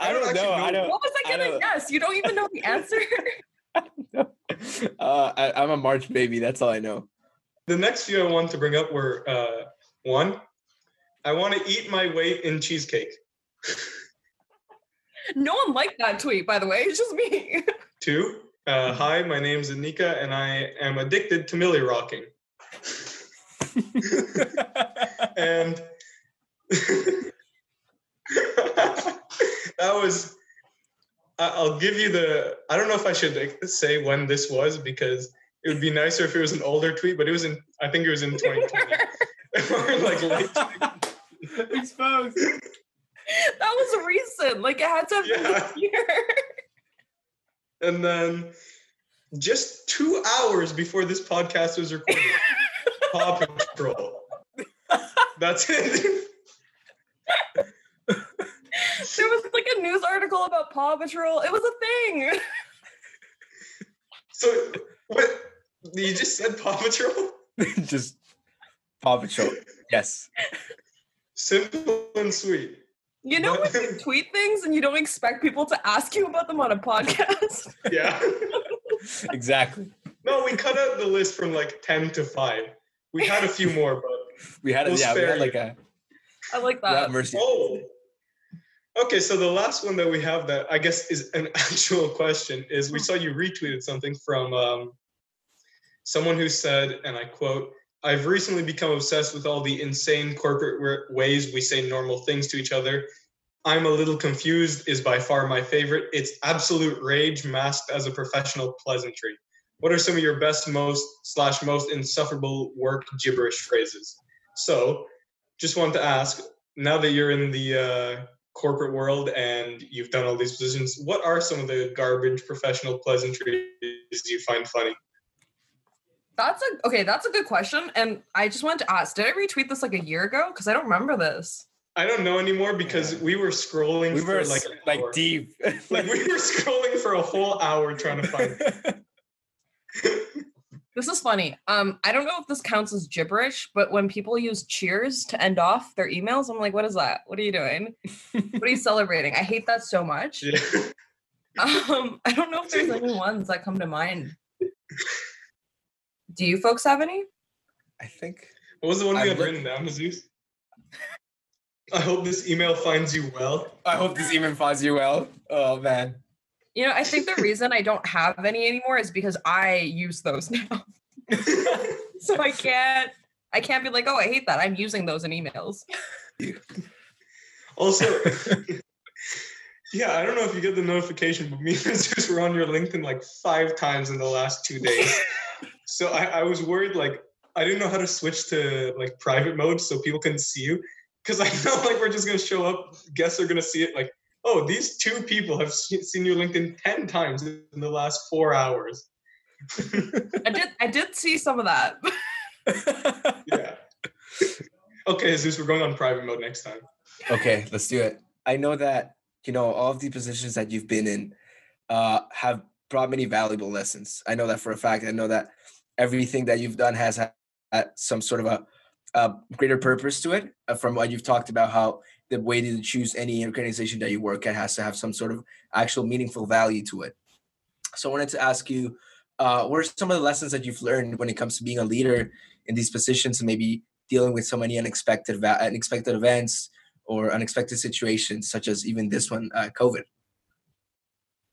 Speaker 2: I don't
Speaker 1: actually
Speaker 2: know. I don't.
Speaker 3: What was I
Speaker 2: I
Speaker 3: gonna
Speaker 2: don't-
Speaker 3: guess? You don't even know the answer.
Speaker 2: Uh, I, I'm a March baby. That's all I know.
Speaker 1: The next few I want to bring up were uh, one, I want to eat my weight in cheesecake.
Speaker 3: no one liked that tweet, by the way. It's just me.
Speaker 1: Two, uh, hi, my name's Anika and I am addicted to Milly rocking. And that was, I- I'll give you the, I don't know if I should say when this was because it would be nicer if it was an older tweet, but it was in, I think it was in 2020. like late 2020.
Speaker 2: Exposed.
Speaker 3: that was recent. Like it had to have been
Speaker 1: Yeah.
Speaker 3: this year.
Speaker 1: And then just two hours before this podcast was recorded, Paw Patrol. That's it.
Speaker 3: There was like a news article about Paw Patrol. It was a thing.
Speaker 1: So what you just said Paw Patrol?
Speaker 2: Just Paw Patrol. Yes.
Speaker 1: Simple and sweet.
Speaker 3: You know when
Speaker 1: But-
Speaker 3: you tweet things and you don't expect people to ask you about them on a podcast?
Speaker 1: Yeah.
Speaker 2: Exactly.
Speaker 1: No, we cut out the list from like 10 to 5. We had a few more, but
Speaker 2: We had a
Speaker 1: We'll
Speaker 2: yeah, we had like a
Speaker 3: I like that.
Speaker 2: mercy.
Speaker 1: oh. Okay, so the last one that we have that I guess is an actual question is we saw you retweeted something from um, someone who said, and I quote, I've recently become obsessed with all the insane corporate ways we say normal things to each other. I'm a little confused is by far my favorite. It's absolute rage masked as a professional pleasantry. What are some of your best, most slash most insufferable work gibberish phrases? So, just want to ask, now that you're in the uh, corporate world and you've done all these positions, what are some of the garbage professional pleasantries you find funny?
Speaker 3: That's a okay. That's a good question, and I just wanted to ask: Did I retweet this like a year ago? Because I don't remember this.
Speaker 1: I don't know anymore because
Speaker 2: Yeah.
Speaker 1: we were scrolling
Speaker 2: We were
Speaker 1: like
Speaker 2: like,
Speaker 1: an
Speaker 2: like deep.
Speaker 1: like we were scrolling for a whole hour trying to find.
Speaker 3: This is funny. Um, I don't know if this counts as gibberish, but when people use cheers to end off their emails, I'm like, what is that? What are you doing? What are you celebrating? I hate that so much.
Speaker 1: Yeah.
Speaker 3: Um, I don't know if there's any ones that come to mind. Do you folks have any?
Speaker 2: I think
Speaker 1: What was the one we
Speaker 2: I'm
Speaker 1: had written down, Jesus? I hope this email finds you well.
Speaker 2: I hope this even finds you well. Oh man.
Speaker 3: You know, I think the reason I don't have any anymore is because I use those now. so I can't I can't be like, oh, I hate that. I'm using those in emails.
Speaker 1: Also, yeah, I don't know if you get the notification, but me and Zeus were on your LinkedIn like five times in the last two days. so I, I was worried, like, I didn't know how to switch to like private mode so people can see you. Because I felt like we're just to show up, guests are to see it like, oh, these two people have seen your LinkedIn 10 times in the last four hours.
Speaker 3: I did I did see some of that.
Speaker 1: Yeah. okay, Zeus, we're going on private mode next time.
Speaker 2: okay, let's do it. I know that you know all of the positions that you've been in. uh, have brought many valuable lessons. I know that for a fact. I know that everything that you've done has had some sort of a, a greater purpose to it. Uh, from what you've talked about, how the way to choose any organization that you work at has to have some sort of actual meaningful value to it. So I wanted to ask you, uh, what are some of the lessons that you've learned when it comes to being a leader in these positions and maybe dealing with so many unexpected unexpected events or unexpected situations, such as even this one, uh, COVID?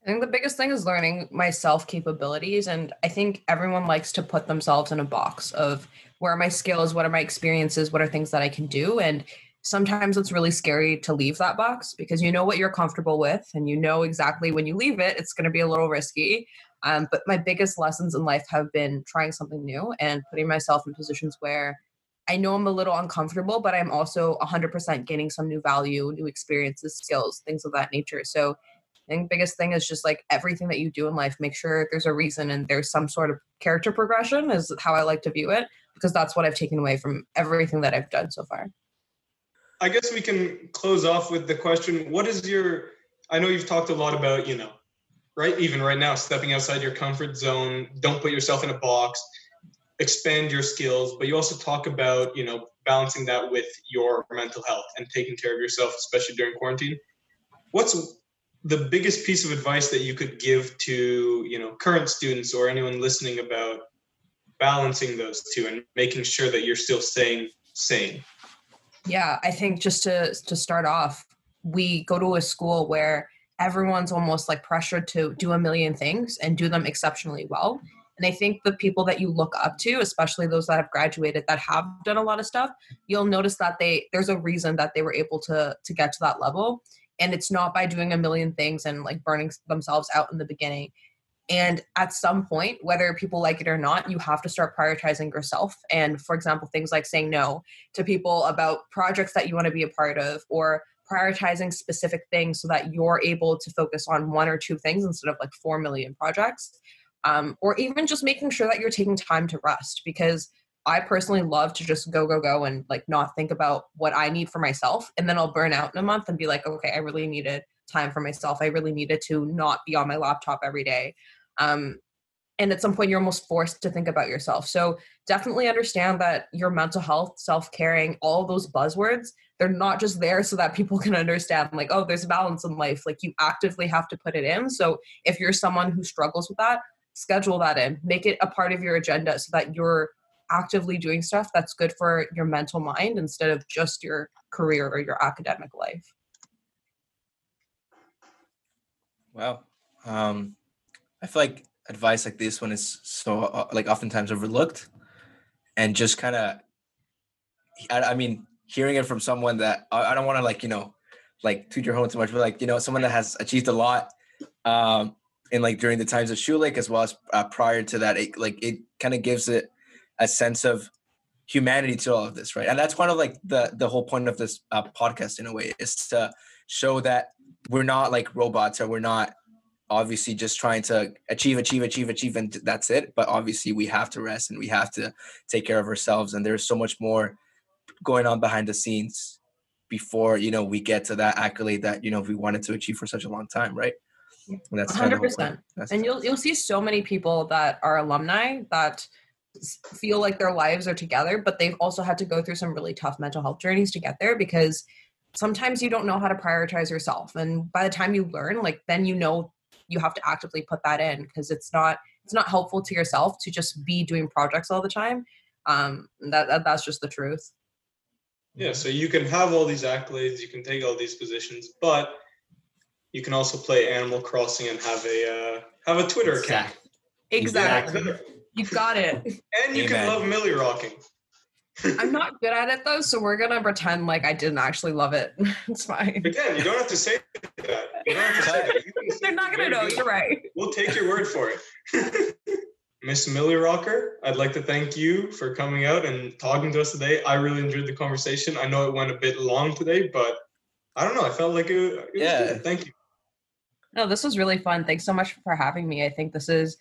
Speaker 3: I think the biggest thing is learning my self capabilities. And I think everyone likes to put themselves in a box of where are my skills, what are my experiences, what are things that I can do. And sometimes it's really scary to leave that box because you know what you're comfortable with and you know exactly when you leave it, it's going to be a little risky. Um, but my biggest lessons in life have been trying something new and putting myself in positions where I know I'm a little uncomfortable, but I'm also 100% gaining some new value, new experiences, skills, things of that nature. So I think biggest thing is just like everything that you do in life, make sure there's a reason and there's some sort of character progression is how I like to view it because that's what I've taken away from everything that I've done so far.
Speaker 1: I guess we can close off with the question what is your I know you've talked a lot about, you know, right even right now stepping outside your comfort zone, don't put yourself in a box, expand your skills, but you also talk about, you know, balancing that with your mental health and taking care of yourself especially during quarantine. What's the biggest piece of advice that you could give to, you know, current students or anyone listening about balancing those two and making sure that you're still staying sane?
Speaker 3: Yeah, I think just to to start off, we go to a school where everyone's almost like pressured to do a million things and do them exceptionally well. And I think the people that you look up to, especially those that have graduated that have done a lot of stuff, you'll notice that they there's a reason that they were able to to get to that level. And it's not by doing a million things and like burning themselves out in the beginning. And at some point, whether people like it or not, you have to start prioritizing yourself. And for example, things like saying no to people about projects that you want to be a part of or prioritizing specific things so that you're able to focus on one or two things instead of like 4 million projects. Um, or even just making sure that you're taking time to rest because I personally love to just go, go, go and like not think about what I need for myself. And then I'll burn out in a month and be like, okay, I really needed time for myself. I really needed to not be on my laptop every day. Um, and at some point, you're almost forced to think about yourself. So definitely understand that your mental health, self caring, all those buzzwords, they're not just there so that people can understand, like, oh, there's balance in life. Like, you actively have to put it in. So if you're someone who struggles with that, schedule that in, make it a part of your agenda so that you're actively doing stuff that's good for your mental mind instead of just your career or your academic life.
Speaker 2: Wow. Um, I feel like advice like this one is so like oftentimes overlooked and just kind of I, I, mean hearing it from someone that I, I don't want to like you know like toot your horn too much but like you know someone that has achieved a lot um and like during the times of Schulich as well as uh, prior to that it, like it kind of gives it a sense of humanity to all of this right? And that's kind of like the the whole point of this uh, podcast in a way is to show that we're not like robots or we're not obviously just trying to achieve achieve achieve achieve and that's it. But obviously we have to rest and we have to take care of ourselves. And there's so much more going on behind the scenes before you know we get to that accolade that you know we wanted to achieve for such a long time right?
Speaker 3: And that's 100% and you'll you'll see so many people that are alumni that feel like their lives are together, but they've also had to go through some really tough mental health journeys to get there because sometimes you don't know how to prioritize yourself. And by the time you learn, like then you know you have to actively put that in because it's not it's not helpful to yourself to just be doing projects all the time. Um, that, that that's just the truth.
Speaker 1: Yeah, so you can have all these accolades, you can take all these positions, but you can also play Animal Crossing and have a uh, have a Twitter account.
Speaker 3: Exactly. exactly. You've got it.
Speaker 1: And you Amen. can love Milly rocking.
Speaker 3: I'm not good at it though, so we're gonna pretend like I didn't actually love it. it's fine.
Speaker 1: Again, you don't have to say that. You don't have to say that.
Speaker 3: They're not gonna know. Good. You're right.
Speaker 1: We'll take your word for it. Miss Milly Rocker, I'd like to thank you for coming out and talking to us today. I really enjoyed the conversation. I know it went a bit long today, but I don't know. I felt like it, it yeah. Good. Thank you.
Speaker 3: No, this was really fun. Thanks so much for having me. I think this is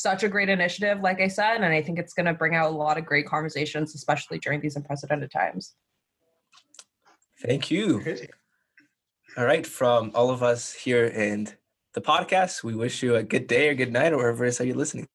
Speaker 3: such a great initiative, like I said, and I think it's going to bring out a lot of great conversations, especially during these unprecedented times.
Speaker 2: Thank you. All right, from all of us here and the podcast. We wish you a good day or good night or wherever it is that you're listening.